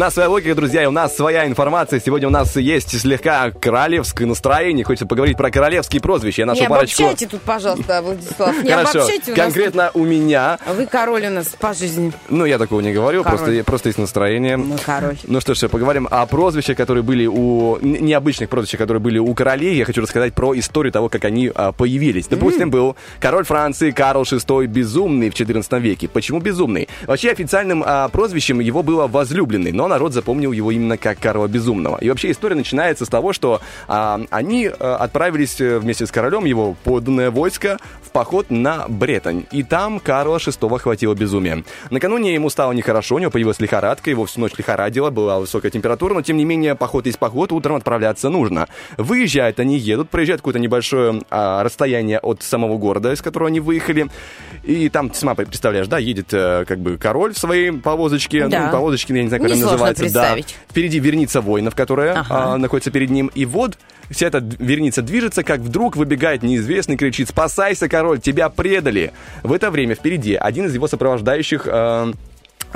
Нас своя логика, друзья, и у нас своя информация. Сегодня у нас есть слегка королевское настроение. Хочется поговорить про королевские прозвища. Я нашу Не парочку... обобщайте тут, пожалуйста, Владислав. Не Хорошо, обобщайте у нас. конкретно у меня. Вы король у нас по жизни. Ну, я такого не говорю, Король. просто, просто есть настроение. Мы король. Ну что ж, поговорим о прозвищах, которые были у... Необычных прозвищах, которые были у королей. Я хочу рассказать про историю того, как они а, появились. Допустим, был король Франции Карл VI Безумный в XIV веке. Почему Безумный? Вообще официальным а, прозвищем его было Возлюбленный, но народ запомнил его именно как Карла Безумного. И вообще история начинается с того, что а, они а, отправились э, вместе с королем, его подданное войско, в поход на Бретань. И там Карла VI охватило безумие. Накануне ему стало нехорошо, у него появилась лихорадка, его всю ночь лихорадило, была высокая температура, но тем не менее поход есть поход, утром отправляться нужно. Выезжают они, едут, проезжают какое-то небольшое а, расстояние от самого города, из которого они выехали. И там, сама представляешь, да, едет э, как бы король в своей повозочке, Да. ну, повозочке, я не знаю, как она называется. представить. Да. Впереди верница воинов, которая Ага. а, находится перед ним. И вот вся эта верница движется, как вдруг выбегает неизвестный, кричит «Спасайся, король, тебя предали!» В это время впереди один из его сопровождающих э,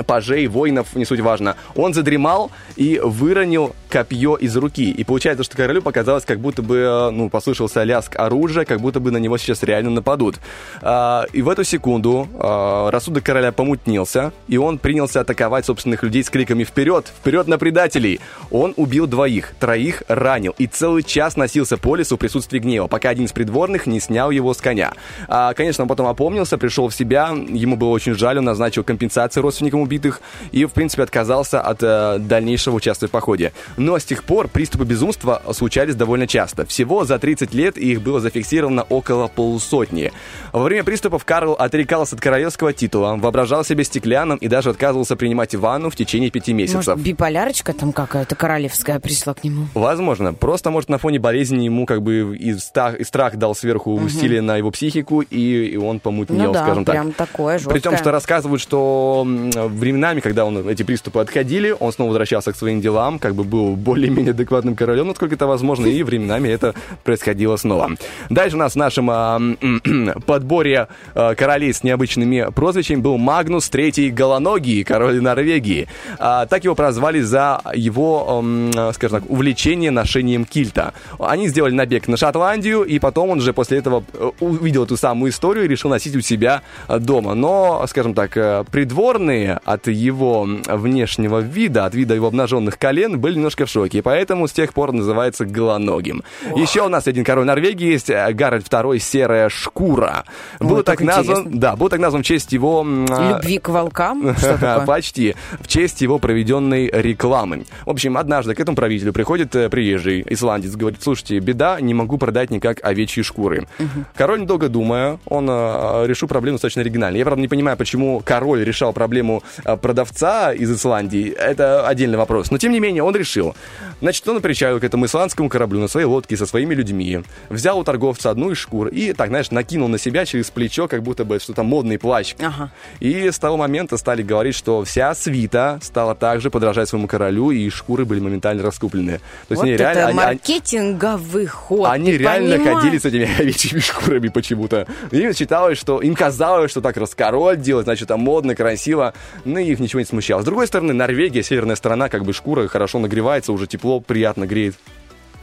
пажей, воинов, не суть важно, он задремал и выронил копье из руки. И получается, что королю показалось, как будто бы, э, ну, послышался лязг оружия, как будто бы на него сейчас реально нападут. А, И в эту секунду а, рассудок короля помутнился, и он принялся атаковать собственных людей с криками «Вперед! Вперед на предателей!» Он убил двоих, троих ранил, и целый час носился по лесу в присутствии гнева, пока один из придворных не снял его с коня. А, Конечно, он потом опомнился, пришел в себя, ему было очень жаль, он назначил компенсации родственникам убитых и, в принципе, отказался от э, дальнейшего участия в походе. Но с тех пор приступы безумства случались довольно часто. Всего за 30 лет их было зафиксировано около полусотни. Во время приступов Карл отрекался от королевского титула, воображал себя стеклянным и даже отказывался принимать ванну в течение пяти месяцев. Может, биполярочка там какая-то королевская пришла к нему? Возможно. Просто, может, на фоне болезни ему как бы и страх, и страх дал сверху усилие на его психику, и, и он помутнел, Ну да, скажем так. прям такое При том, жесткое. что рассказывают, что временами, когда он, эти приступы отходили, он снова возвращался к своим делам, как бы был более-менее адекватным королем, насколько это возможно, и временами это происходило снова. Дальше у нас в нашем м, подборе а, королей с необычными прозвищами был Магнус III Голоногий, король Норвегии. А, так его прозвали за его, м, скажем так, увлечение ношением кильта. Они сделали набег на Шотландию, и потом он же после этого э, увидел эту самую историю и решил носить у себя э, дома. Но, скажем так, э, придворные от его внешнего вида, от вида его обнаженных колен, были немножко в шоке, и поэтому с тех пор называется голоногим. Еще у нас один король Норвегии есть, э, Гарольд II Серая Шкура. Был Ой, так как назван, интересно. да, был так назван в честь его... а, Любви к волкам? Почти. В честь его проведенной рекламы. В общем, однажды к этому правителю приходит э, приезжий исландец, говорит, слушайте, беда, не могу продать никак овечьи шкуры. Король, недолго думая, он э, решил проблему достаточно оригинально. Я, правда, не понимаю, почему король решал проблему продавца из Исландии. Это отдельный вопрос. Но, тем не менее, он решил. Значит, он приезжал к этому исландскому кораблю на своей лодке со своими людьми, взял у торговца одну из шкур и, так, знаешь, накинул на себя через плечо, как будто бы что-то модный плащ. Ага. И с того момента стали говорить, что вся свита стала также подражать своему королю, и шкуры были моментально раскуплены. То есть Вот они это реально... они- они- маркетинговый ход. они реально понимаешь? ходили с этими овечьими шкурами почему-то. Им считалось, что им казалось, что так раскороль делать, значит, там модно, красиво, но их ничего не смущало. С другой стороны, Норвегия, северная страна, как бы шкура хорошо нагревается, уже тепло, приятно греет.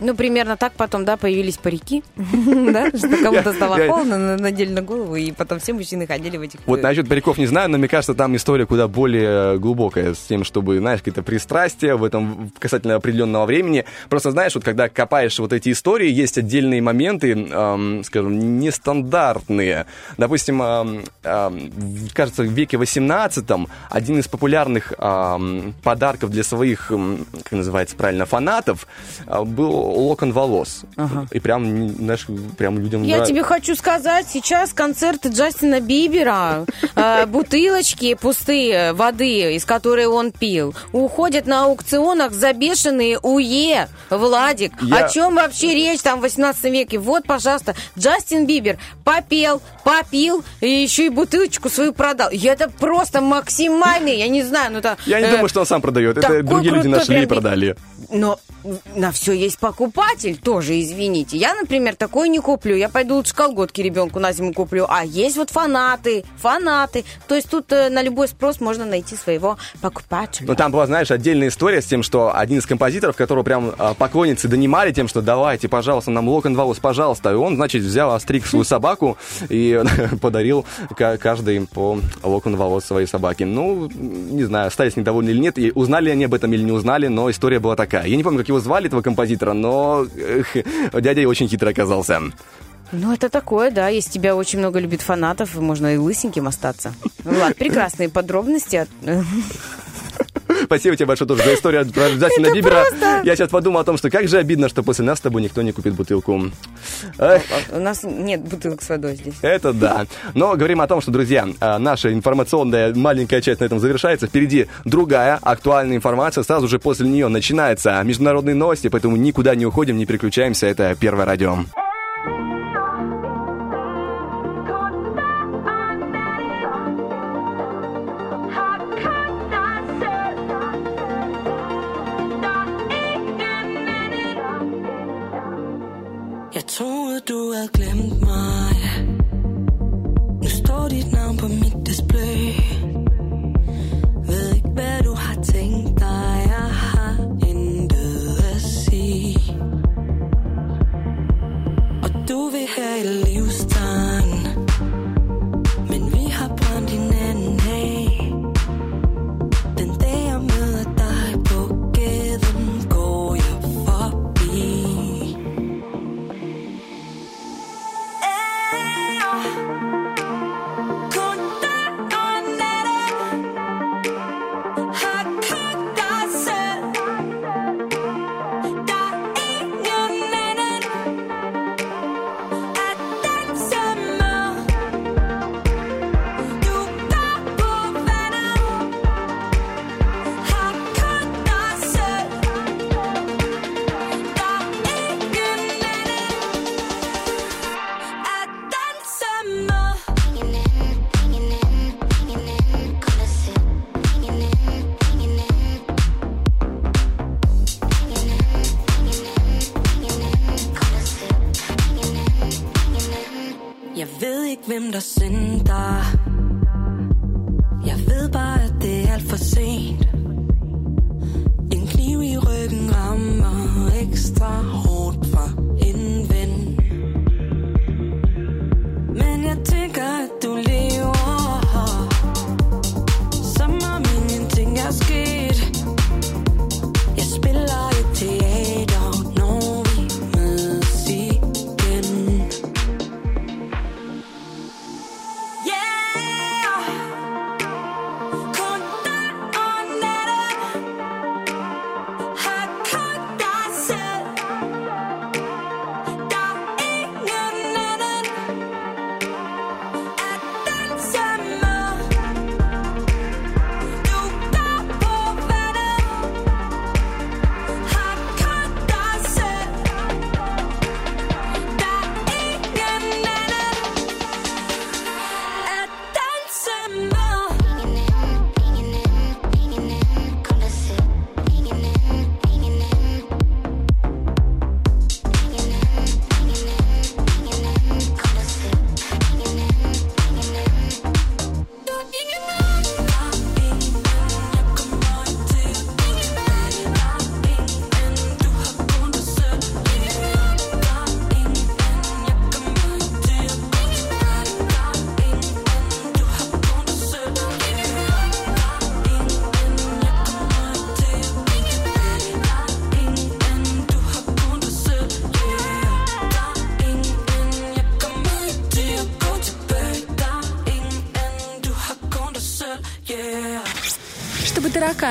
Ну, примерно так потом, да, появились парики, да, что кому-то стало холодно, на- надели на голову, и потом все мужчины ходили в этих... Вот э, насчет париков не знаю, но мне кажется, там история куда более глубокая с тем, чтобы, знаешь, какие-то пристрастия в этом касательно определенного времени. Просто знаешь, вот когда копаешь вот эти истории, есть отдельные моменты, эм, скажем, нестандартные. Допустим, эм, эм, кажется, в веке 18 один из популярных эм, подарков для своих, эм, как называется правильно, фанатов э, был локон волос. И прям, знаешь, прям людям Я нрав- тебе хочу сказать, сейчас концерты Джастина Бибера, э, бутылочки пустые воды, из которой он пил, уходят на аукционах за бешеные УЕ, Владик. О чем вообще речь там в 18 веке? Вот, пожалуйста, Джастин Бибер попел, попил, и еще и бутылочку свою продал. И это просто максимальный, я не знаю, ну это... Я не э, думаю, что он сам продает. Это другие люди нашли и продали. Но на все есть покупатель тоже, извините. Я, например, такое не куплю. Я пойду лучше колготки ребенку на зиму куплю. А есть вот фанаты, фанаты. То есть тут э, на любой спрос можно найти своего покупателя. Ну, там была, знаешь, отдельная история с тем, что один из композиторов, которого прям а, поклонницы донимали тем, что давайте, пожалуйста, нам локон волос, пожалуйста. И он, значит, взял, остриг свою собаку и подарил ка- каждый по локон волос своей собаки. Ну, не знаю, остались недовольны или нет, и узнали они об этом или не узнали, но история была такая. Я не помню, как его звали, этого композитора, но эх, дядя очень хитрый оказался. Ну, это такое, да. Если тебя очень много любит фанатов, можно и лысеньким остаться. Ну, ладно, прекрасные подробности. Спасибо тебе большое тоже за историю про Джастина Бибера. просто- Я сейчас подумал о том, что как же обидно, что после нас с тобой никто не купит бутылку. Эх, У нас нет бутылок с водой здесь. это да. Но говорим о том, что, друзья, а, наша информационная маленькая часть на этом завершается. Впереди другая актуальная информация. Сразу же после нее начинаются международные новости, поэтому никуда не уходим, не переключаемся. Это Первое радио. Jeg troede, du havde glemt mig. Nu står dit navn på mit display. Ved ikke, hvad du har tænkt dig. Jeg har intet at sige. Og du vil have et ikke, hvem der sendte dig. Jeg ved bare, at det er alt for sent. En kniv i ryggen rammer ekstra hårdt fra en ven. Men jeg tænker, at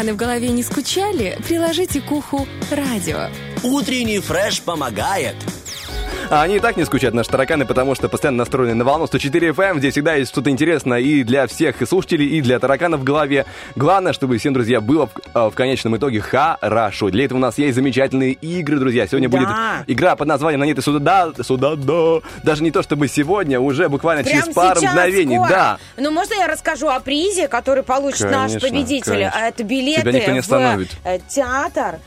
тараканы в голове не скучали, приложите к уху радио. Утренний фреш помогает. А они и так не скучают, наши тараканы, потому что постоянно настроены на волну 104 FM. Здесь всегда есть что-то интересное и для всех и слушателей, и для тараканов в голове. Главное, чтобы всем, друзья, было в, э, в конечном итоге хорошо. Для этого у нас есть замечательные игры, друзья. Сегодня Да. будет игра под названием «На нет и сюда, да, сюда, да». Даже не то, чтобы сегодня, уже буквально Прямо через пару мгновений. скоро. Да. Ну, можно я расскажу о призе, который получит наш Конечно, победитель? конечно. А это билеты в э, театр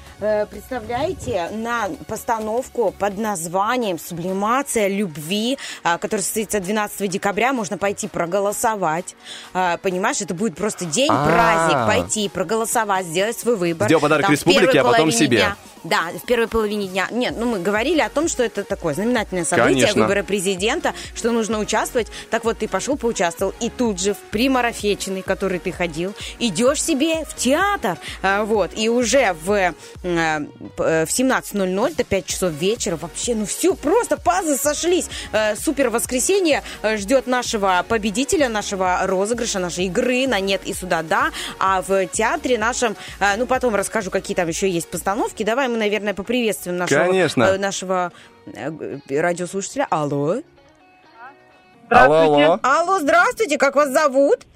представляете, на постановку под названием «Сублимация любви», а, которая состоится 12 декабря, можно пойти проголосовать. А, Понимаешь, это будет просто день, А. праздник, пойти проголосовать, сделать свой выбор. Сделать подарок Там республике, а потом себе. дня- да, в первой половине дня. Нет, ну мы говорили о том, что это такое знаменательное событие, Конечно. выборы президента, что нужно участвовать. Так вот, ты пошел, поучаствовал, и тут же в примарафеченный, который ты ходил, идешь себе в театр. Вот, и уже в, э, в 17.00 до 5 часов вечера вообще, ну все, просто пазы сошлись. Э, Супер воскресенье э, ждет нашего победителя, нашего розыгрыша, нашей игры на нет и сюда да. А в театре нашем, э, ну потом расскажу, какие там еще есть постановки. Давай мы, наверное, поприветствуем нашего, Конечно. э, нашего э, радиослушателя. Алло. Алло, алло. Алло, здравствуйте, как вас зовут?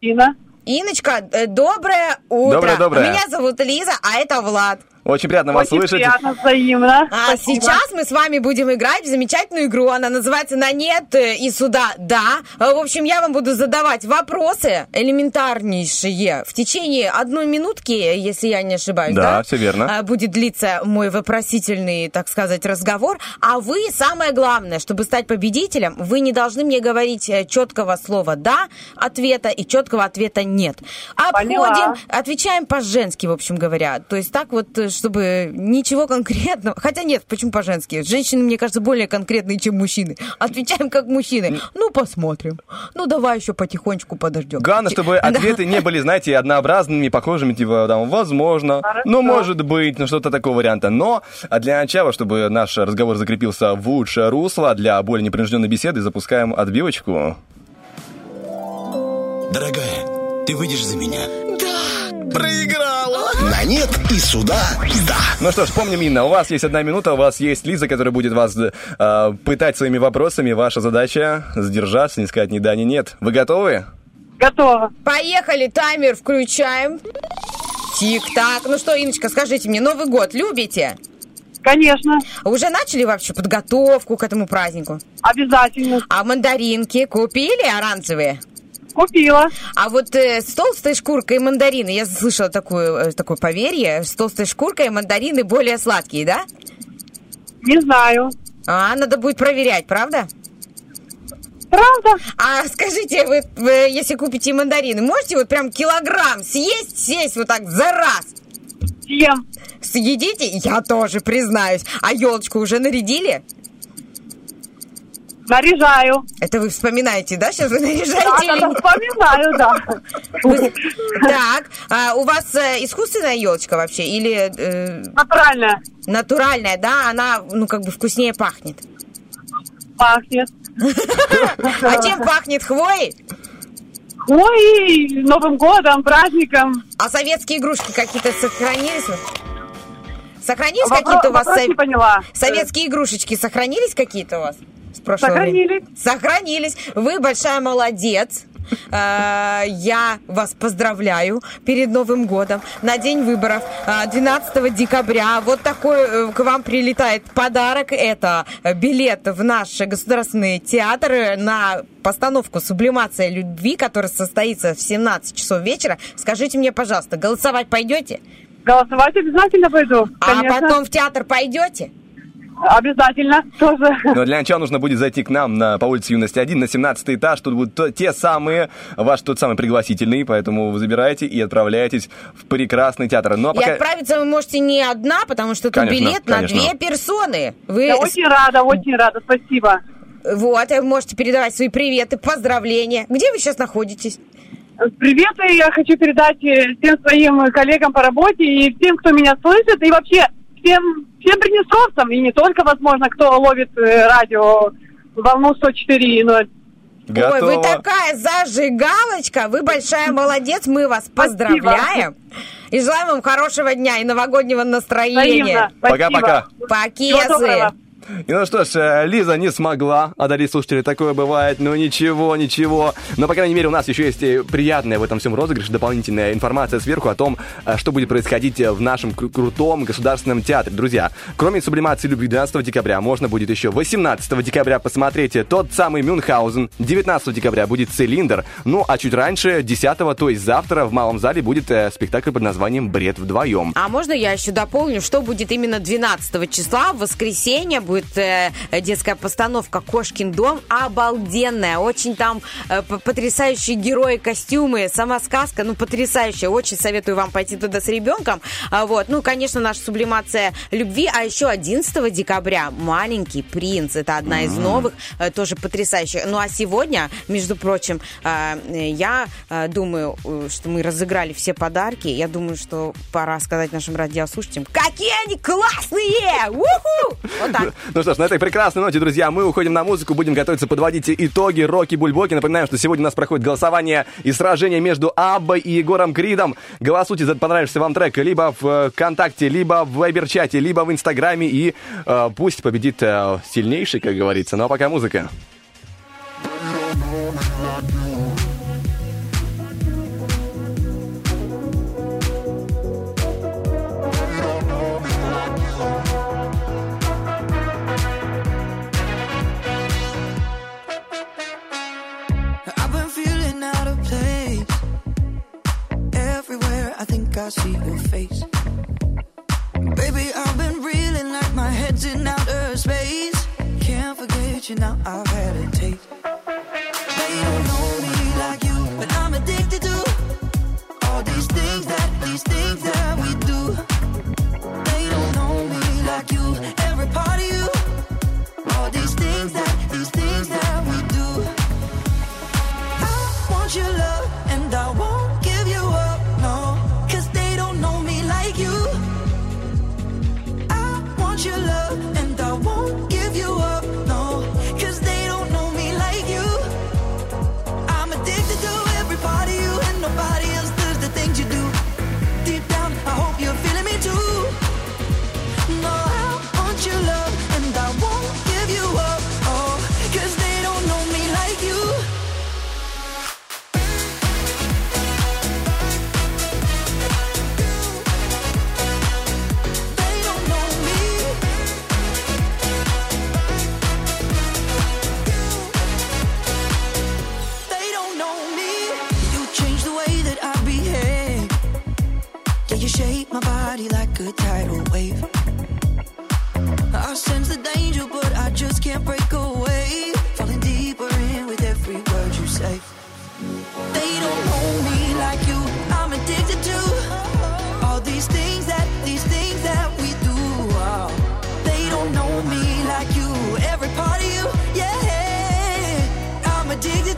Инна. Иночка, э, доброе утро. Доброе, доброе. Меня зовут Лиза, а это Влад. Очень приятно вас Очень слышать. приятно, взаимно. А Спасибо. сейчас мы с вами будем играть в замечательную игру. Она называется «На нет э, и сюда да». Э, В общем, я вам буду задавать вопросы элементарнейшие в течение одной минутки, если я не ошибаюсь. Да, Да, всё верно. А, Будет длиться мой вопросительный, так сказать, разговор. А вы, самое главное, чтобы стать победителем, вы не должны мне говорить э, четкого слова «да» ответа и четкого ответа «нет». Обходим, Поняла. отвечаем по-женски, в общем говоря. То есть так вот, э, чтобы ничего конкретного... Хотя нет, почему по-женски? Женщины, мне кажется, более конкретные, чем мужчины. Отвечаем как мужчины. Ну, посмотрим. Ну, давай еще потихонечку подождем. Главное, чтобы Да. ответы не были, знаете, однообразными, похожими, типа, там, возможно, ну, может быть, ну, что-то такого варианта. Но для начала, чтобы наш разговор закрепился в лучшее русло, для более непринужденной беседы, запускаем отбивочку. Дорогая, ты выйдешь за меня? Проиграла! На нет и сюда да! Ну что ж, помним, Инна, у вас есть одна минута, у вас есть Лиза, которая будет вас э, пытать своими вопросами. Ваша задача сдержаться, не сказать ни да, ни нет. Вы готовы? Готово. Поехали, таймер включаем. Тик-так. Ну что, Иночка, скажите мне, Новый год любите? Конечно. Уже начали вообще подготовку к этому празднику? Обязательно. А мандаринки купили оранжевые? Купила. А вот э, с толстой шкуркой мандарины, я слышала такое, э, такое поверье, с толстой шкуркой мандарины более сладкие, да? Не знаю. А, надо будет проверять, правда? Правда? А скажите, вы, вы, если купите мандарины, можете вот прям килограмм съесть, съесть вот так за раз? Съем. Съедите? Я тоже признаюсь. А елочку уже нарядили? Наряжаю. Это вы вспоминаете, да? Сейчас вы наряжаете? Да, вспоминаю, да. Так, а у вас э, искусственная елочка вообще или э, Натуральная. натуральная, да? Она, ну, как бы вкуснее пахнет. Пахнет. А чем пахнет хвоей? Ой, Новым годом, праздником. А советские игрушки какие-то сохранились? Сохранились какие-то у вас? вопрос не поняла. Советские игрушечки сохранились какие-то у вас? С прошлого времени? Сохранились. Сохранились. Вы большая молодец. Э, Я вас поздравляю перед Новым годом на день выборов э, 12 декабря. Вот такой э, к вам прилетает подарок. Это э, билет в наш государственный театр э, на постановку «Сублимация любви», которая состоится в 17 часов вечера. Скажите мне, пожалуйста, голосовать пойдете? Голосовать обязательно пойду. А конечно. потом в театр пойдете? Обязательно тоже. Но для начала нужно будет зайти к нам на, по улице Юности 1 на 17 этаж. Тут будут то- те самые, ваш тот самый пригласительный, поэтому вы забираете и отправляетесь в прекрасный театр. Ну, а И пока... отправиться вы можете не одна, потому что тут Конечно, билет на конечно. две персоны. Вы Я очень рада, очень рада. Спасибо. вот, и вы можете передавать свои приветы, поздравления. Где вы сейчас находитесь? Приветы я хочу передать э, всем своим коллегам по работе и всем, кто меня слышит, и вообще всем, всем приднестровцам, и не только, возможно, кто ловит э, радио волну 104.0. Ой, вы такая зажигалочка, вы большая молодец, мы вас поздравляем. И желаем вам хорошего дня и новогоднего настроения. Пока-пока. Покесы. доброго. И ну что ж, э, Лиза не смогла одарить слушателей, такое бывает, ну ничего, ничего. Но, по крайней мере, у нас еще есть и приятная в этом всем розыгрыше дополнительная информация сверху о том, э, что будет происходить в нашем кру- крутом государственном театре. Друзья, кроме сублимации любви 12 декабря, можно будет еще 18 декабря посмотреть тот самый Мюнхгаузен, 19 декабря будет Цилиндр, ну а чуть раньше, 10 то есть завтра, в Малом зале будет э, спектакль под названием «Бред вдвоем». А можно я еще дополню, что будет именно 12 числа, в воскресенье, будет э, детская постановка «Кошкин дом». Обалденная, очень там э, потрясающие герои, костюмы, сама сказка, ну, потрясающая. Очень советую вам пойти туда с ребенком. А, вот. Ну, конечно, наша сублимация любви, а еще 11 декабря «Маленький принц». Это одна из новых, э, тоже потрясающая. Ну, а сегодня, между прочим, э, я э, думаю, э, что мы разыграли все подарки. Я думаю, что пора сказать нашим радиослушателям, какие они классные! Уху! Вот так. Ну что ж, на этой прекрасной ноте, друзья, мы уходим на музыку, будем готовиться подводить итоги Роки Бульбоки. Напоминаем, что сегодня у нас проходит голосование и сражение между Аббой и Егором Кридом. Голосуйте за понравившийся вам трек либо в э, ВКонтакте, либо в Вайбер-чате, либо в Инстаграме, и э, пусть победит э, сильнейший, как говорится. Ну а пока музыка. I see your face. Baby, I've been reeling like my head's in outer space. Can't forget you now, I've had a taste. They don't know me like you, but I'm addicted to all these things that, these things that we do. They don't know me like you, every part of you. All these things that, these things that we do. I want your love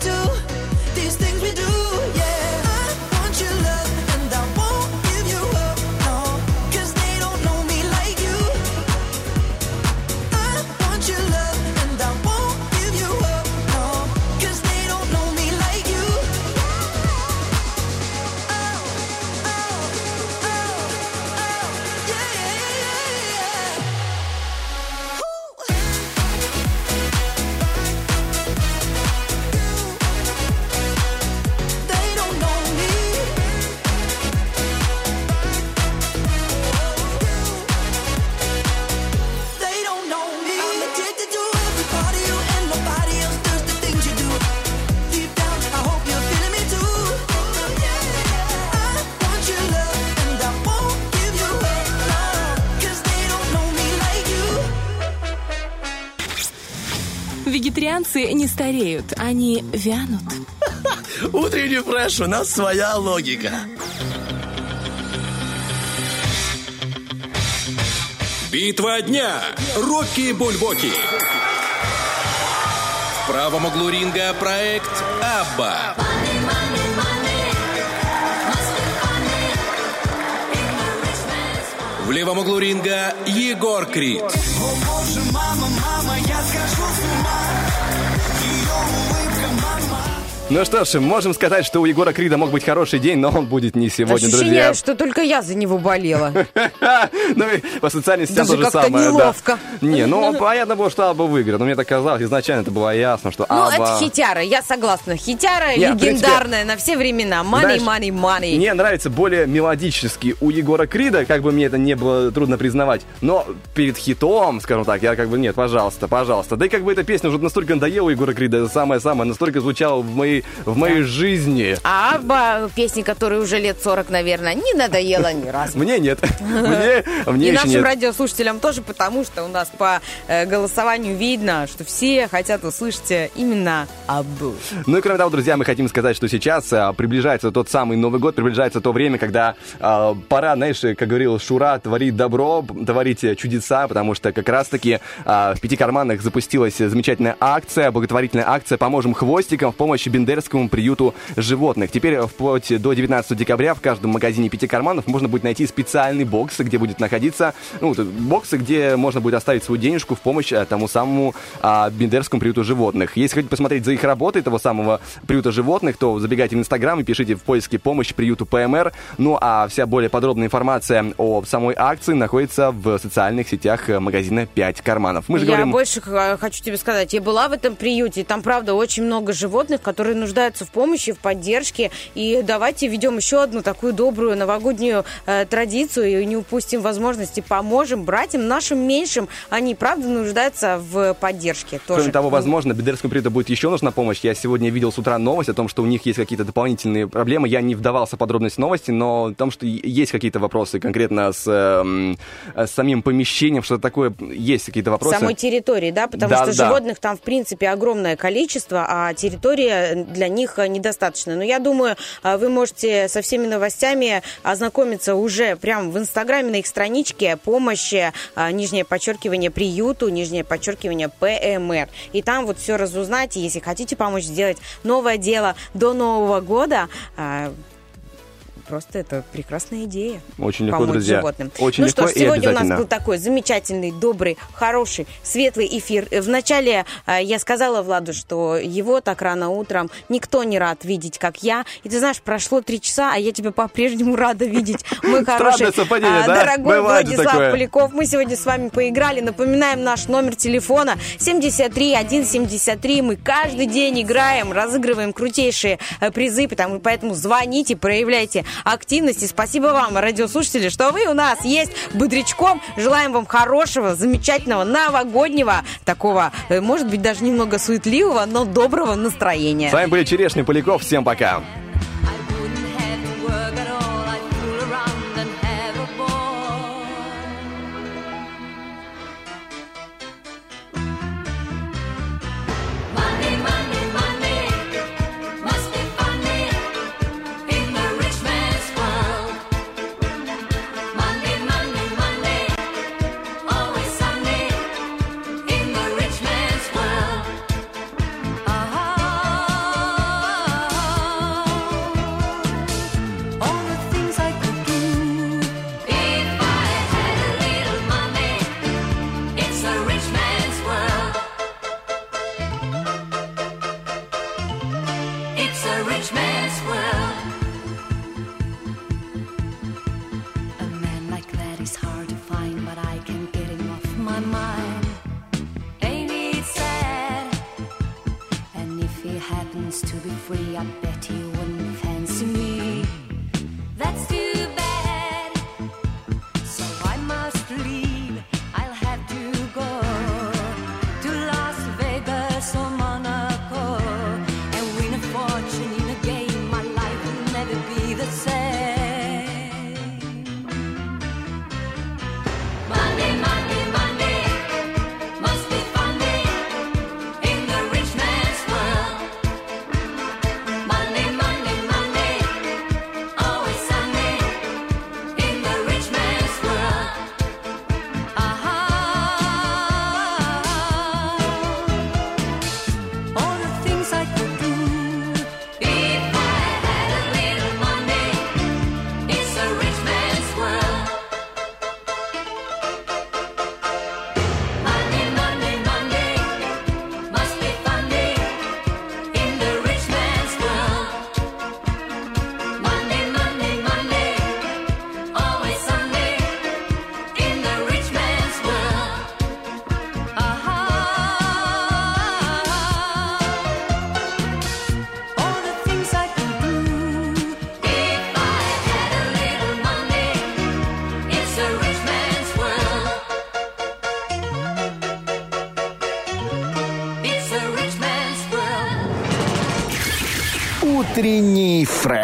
do. Вегетарианцы не стареют, они вянут. Утренний фреш, у нас своя логика. Битва дня. Рокки Бульбоки. В правом углу ринга проект Абба. В левом углу ринга Егор Крид. О боже, мама, мама, я схожу Ну что ж, можем сказать, что у Егора Крида мог быть хороший день, но он будет не сегодня, Ощущение, друзья. что только я за него болела. Ну и по социальным сетям то же самое. неловко. Не, ну понятно было, что Аба выиграет. Но мне так казалось, изначально это было ясно, что Ну, Аба... это хитяра, я согласна. Хитяра легендарная на все времена. Money, money, money. Мне нравится более мелодический у Егора Крида, как бы мне это не было трудно признавать. Но перед хитом, скажем так, я как бы, нет, пожалуйста, пожалуйста. Да и как бы эта песня уже настолько надоела Егора Крида, это самое-самое, настолько звучала в моей, в моей жизни. А Абба, песни, которые уже лет 40, наверное, не надоело ни разу. Мне нет. Мне, мне И нашим нет. радиослушателям тоже, потому что у нас по э, голосованию видно, что все хотят услышать э, именно Абу. Ну и кроме того, друзья, мы хотим сказать, что сейчас а, приближается тот самый Новый год, приближается то время, когда а, пора, знаешь, как говорил Шура, творить добро, творить э, чудеса, потому что как раз-таки а, в пяти карманах запустилась замечательная акция, благотворительная акция «Поможем хвостикам» в помощь Бендерскому приюту животных. Теперь вплоть до 19 декабря в каждом магазине пяти карманов можно будет найти специальный бокс, где будет находиться, ну, вот, боксы, где можно будет оставить свою денежку в помощь э, тому самому а, Бендерскому приюту животных. Если хотите посмотреть за их работой того самого приюта животных, то забегайте в Инстаграм и пишите в поиске «Помощь приюту ПМР». Ну, а вся более подробная информация о самой акции находится в социальных сетях э, магазина «Пять карманов». Мы же я говорим... больше х- хочу тебе сказать, я была в этом приюте, и там, правда, очень много животных, которые нуждаются в помощи, в поддержке. И давайте ведем еще одну такую добрую новогоднюю э, традицию и не упустим возможности, поможем братьям нашим меньшим. Они, правда, нуждаются в поддержке тоже. Кроме того, возможно, Бедерскому приюту будет еще нужна помощь. Я сегодня видел с утра новость о том, что у них есть какие-то дополнительные проблемы. Я не вдавался в подробности новости, но о том, что есть какие-то вопросы конкретно с, э, с самим помещением, что-то такое, есть какие-то вопросы. самой территории, да, потому Да, что да. животных там, в принципе, огромное количество, а территория для них э, недостаточно. Но я думаю, э, вы можете со всеми новостями ознакомиться уже прямо в Инстаграме на их страничке помощи, э, нижнее подчеркивание приюту, нижнее подчеркивание ПМР. И там вот все разузнать, если хотите помочь сделать новое дело до Нового года, Просто это прекрасная идея. Очень легко, друзья. животным. Очень ну легко что ж, и сегодня у нас был такой замечательный, добрый, хороший, светлый эфир. Вначале э, я сказала Владу, что его так рано утром никто не рад видеть, как я. И ты знаешь, прошло три часа, а я тебя по-прежнему рада видеть. Хороший, Странное совпадение, а, да? дорогой Владислав. Поляков. Мы сегодня с вами поиграли. Напоминаем наш номер телефона 73 173. Мы каждый день играем, разыгрываем крутейшие э, призы, потому, поэтому звоните, проявляйте активность. И спасибо вам, радиослушатели, что вы у нас есть бодрячком. Желаем вам хорошего, замечательного, новогоднего, такого, э, может быть, даже немного суетливого, но доброго настроения. С вами были Черешня Поляков. Всем пока.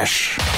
Утренний фреш.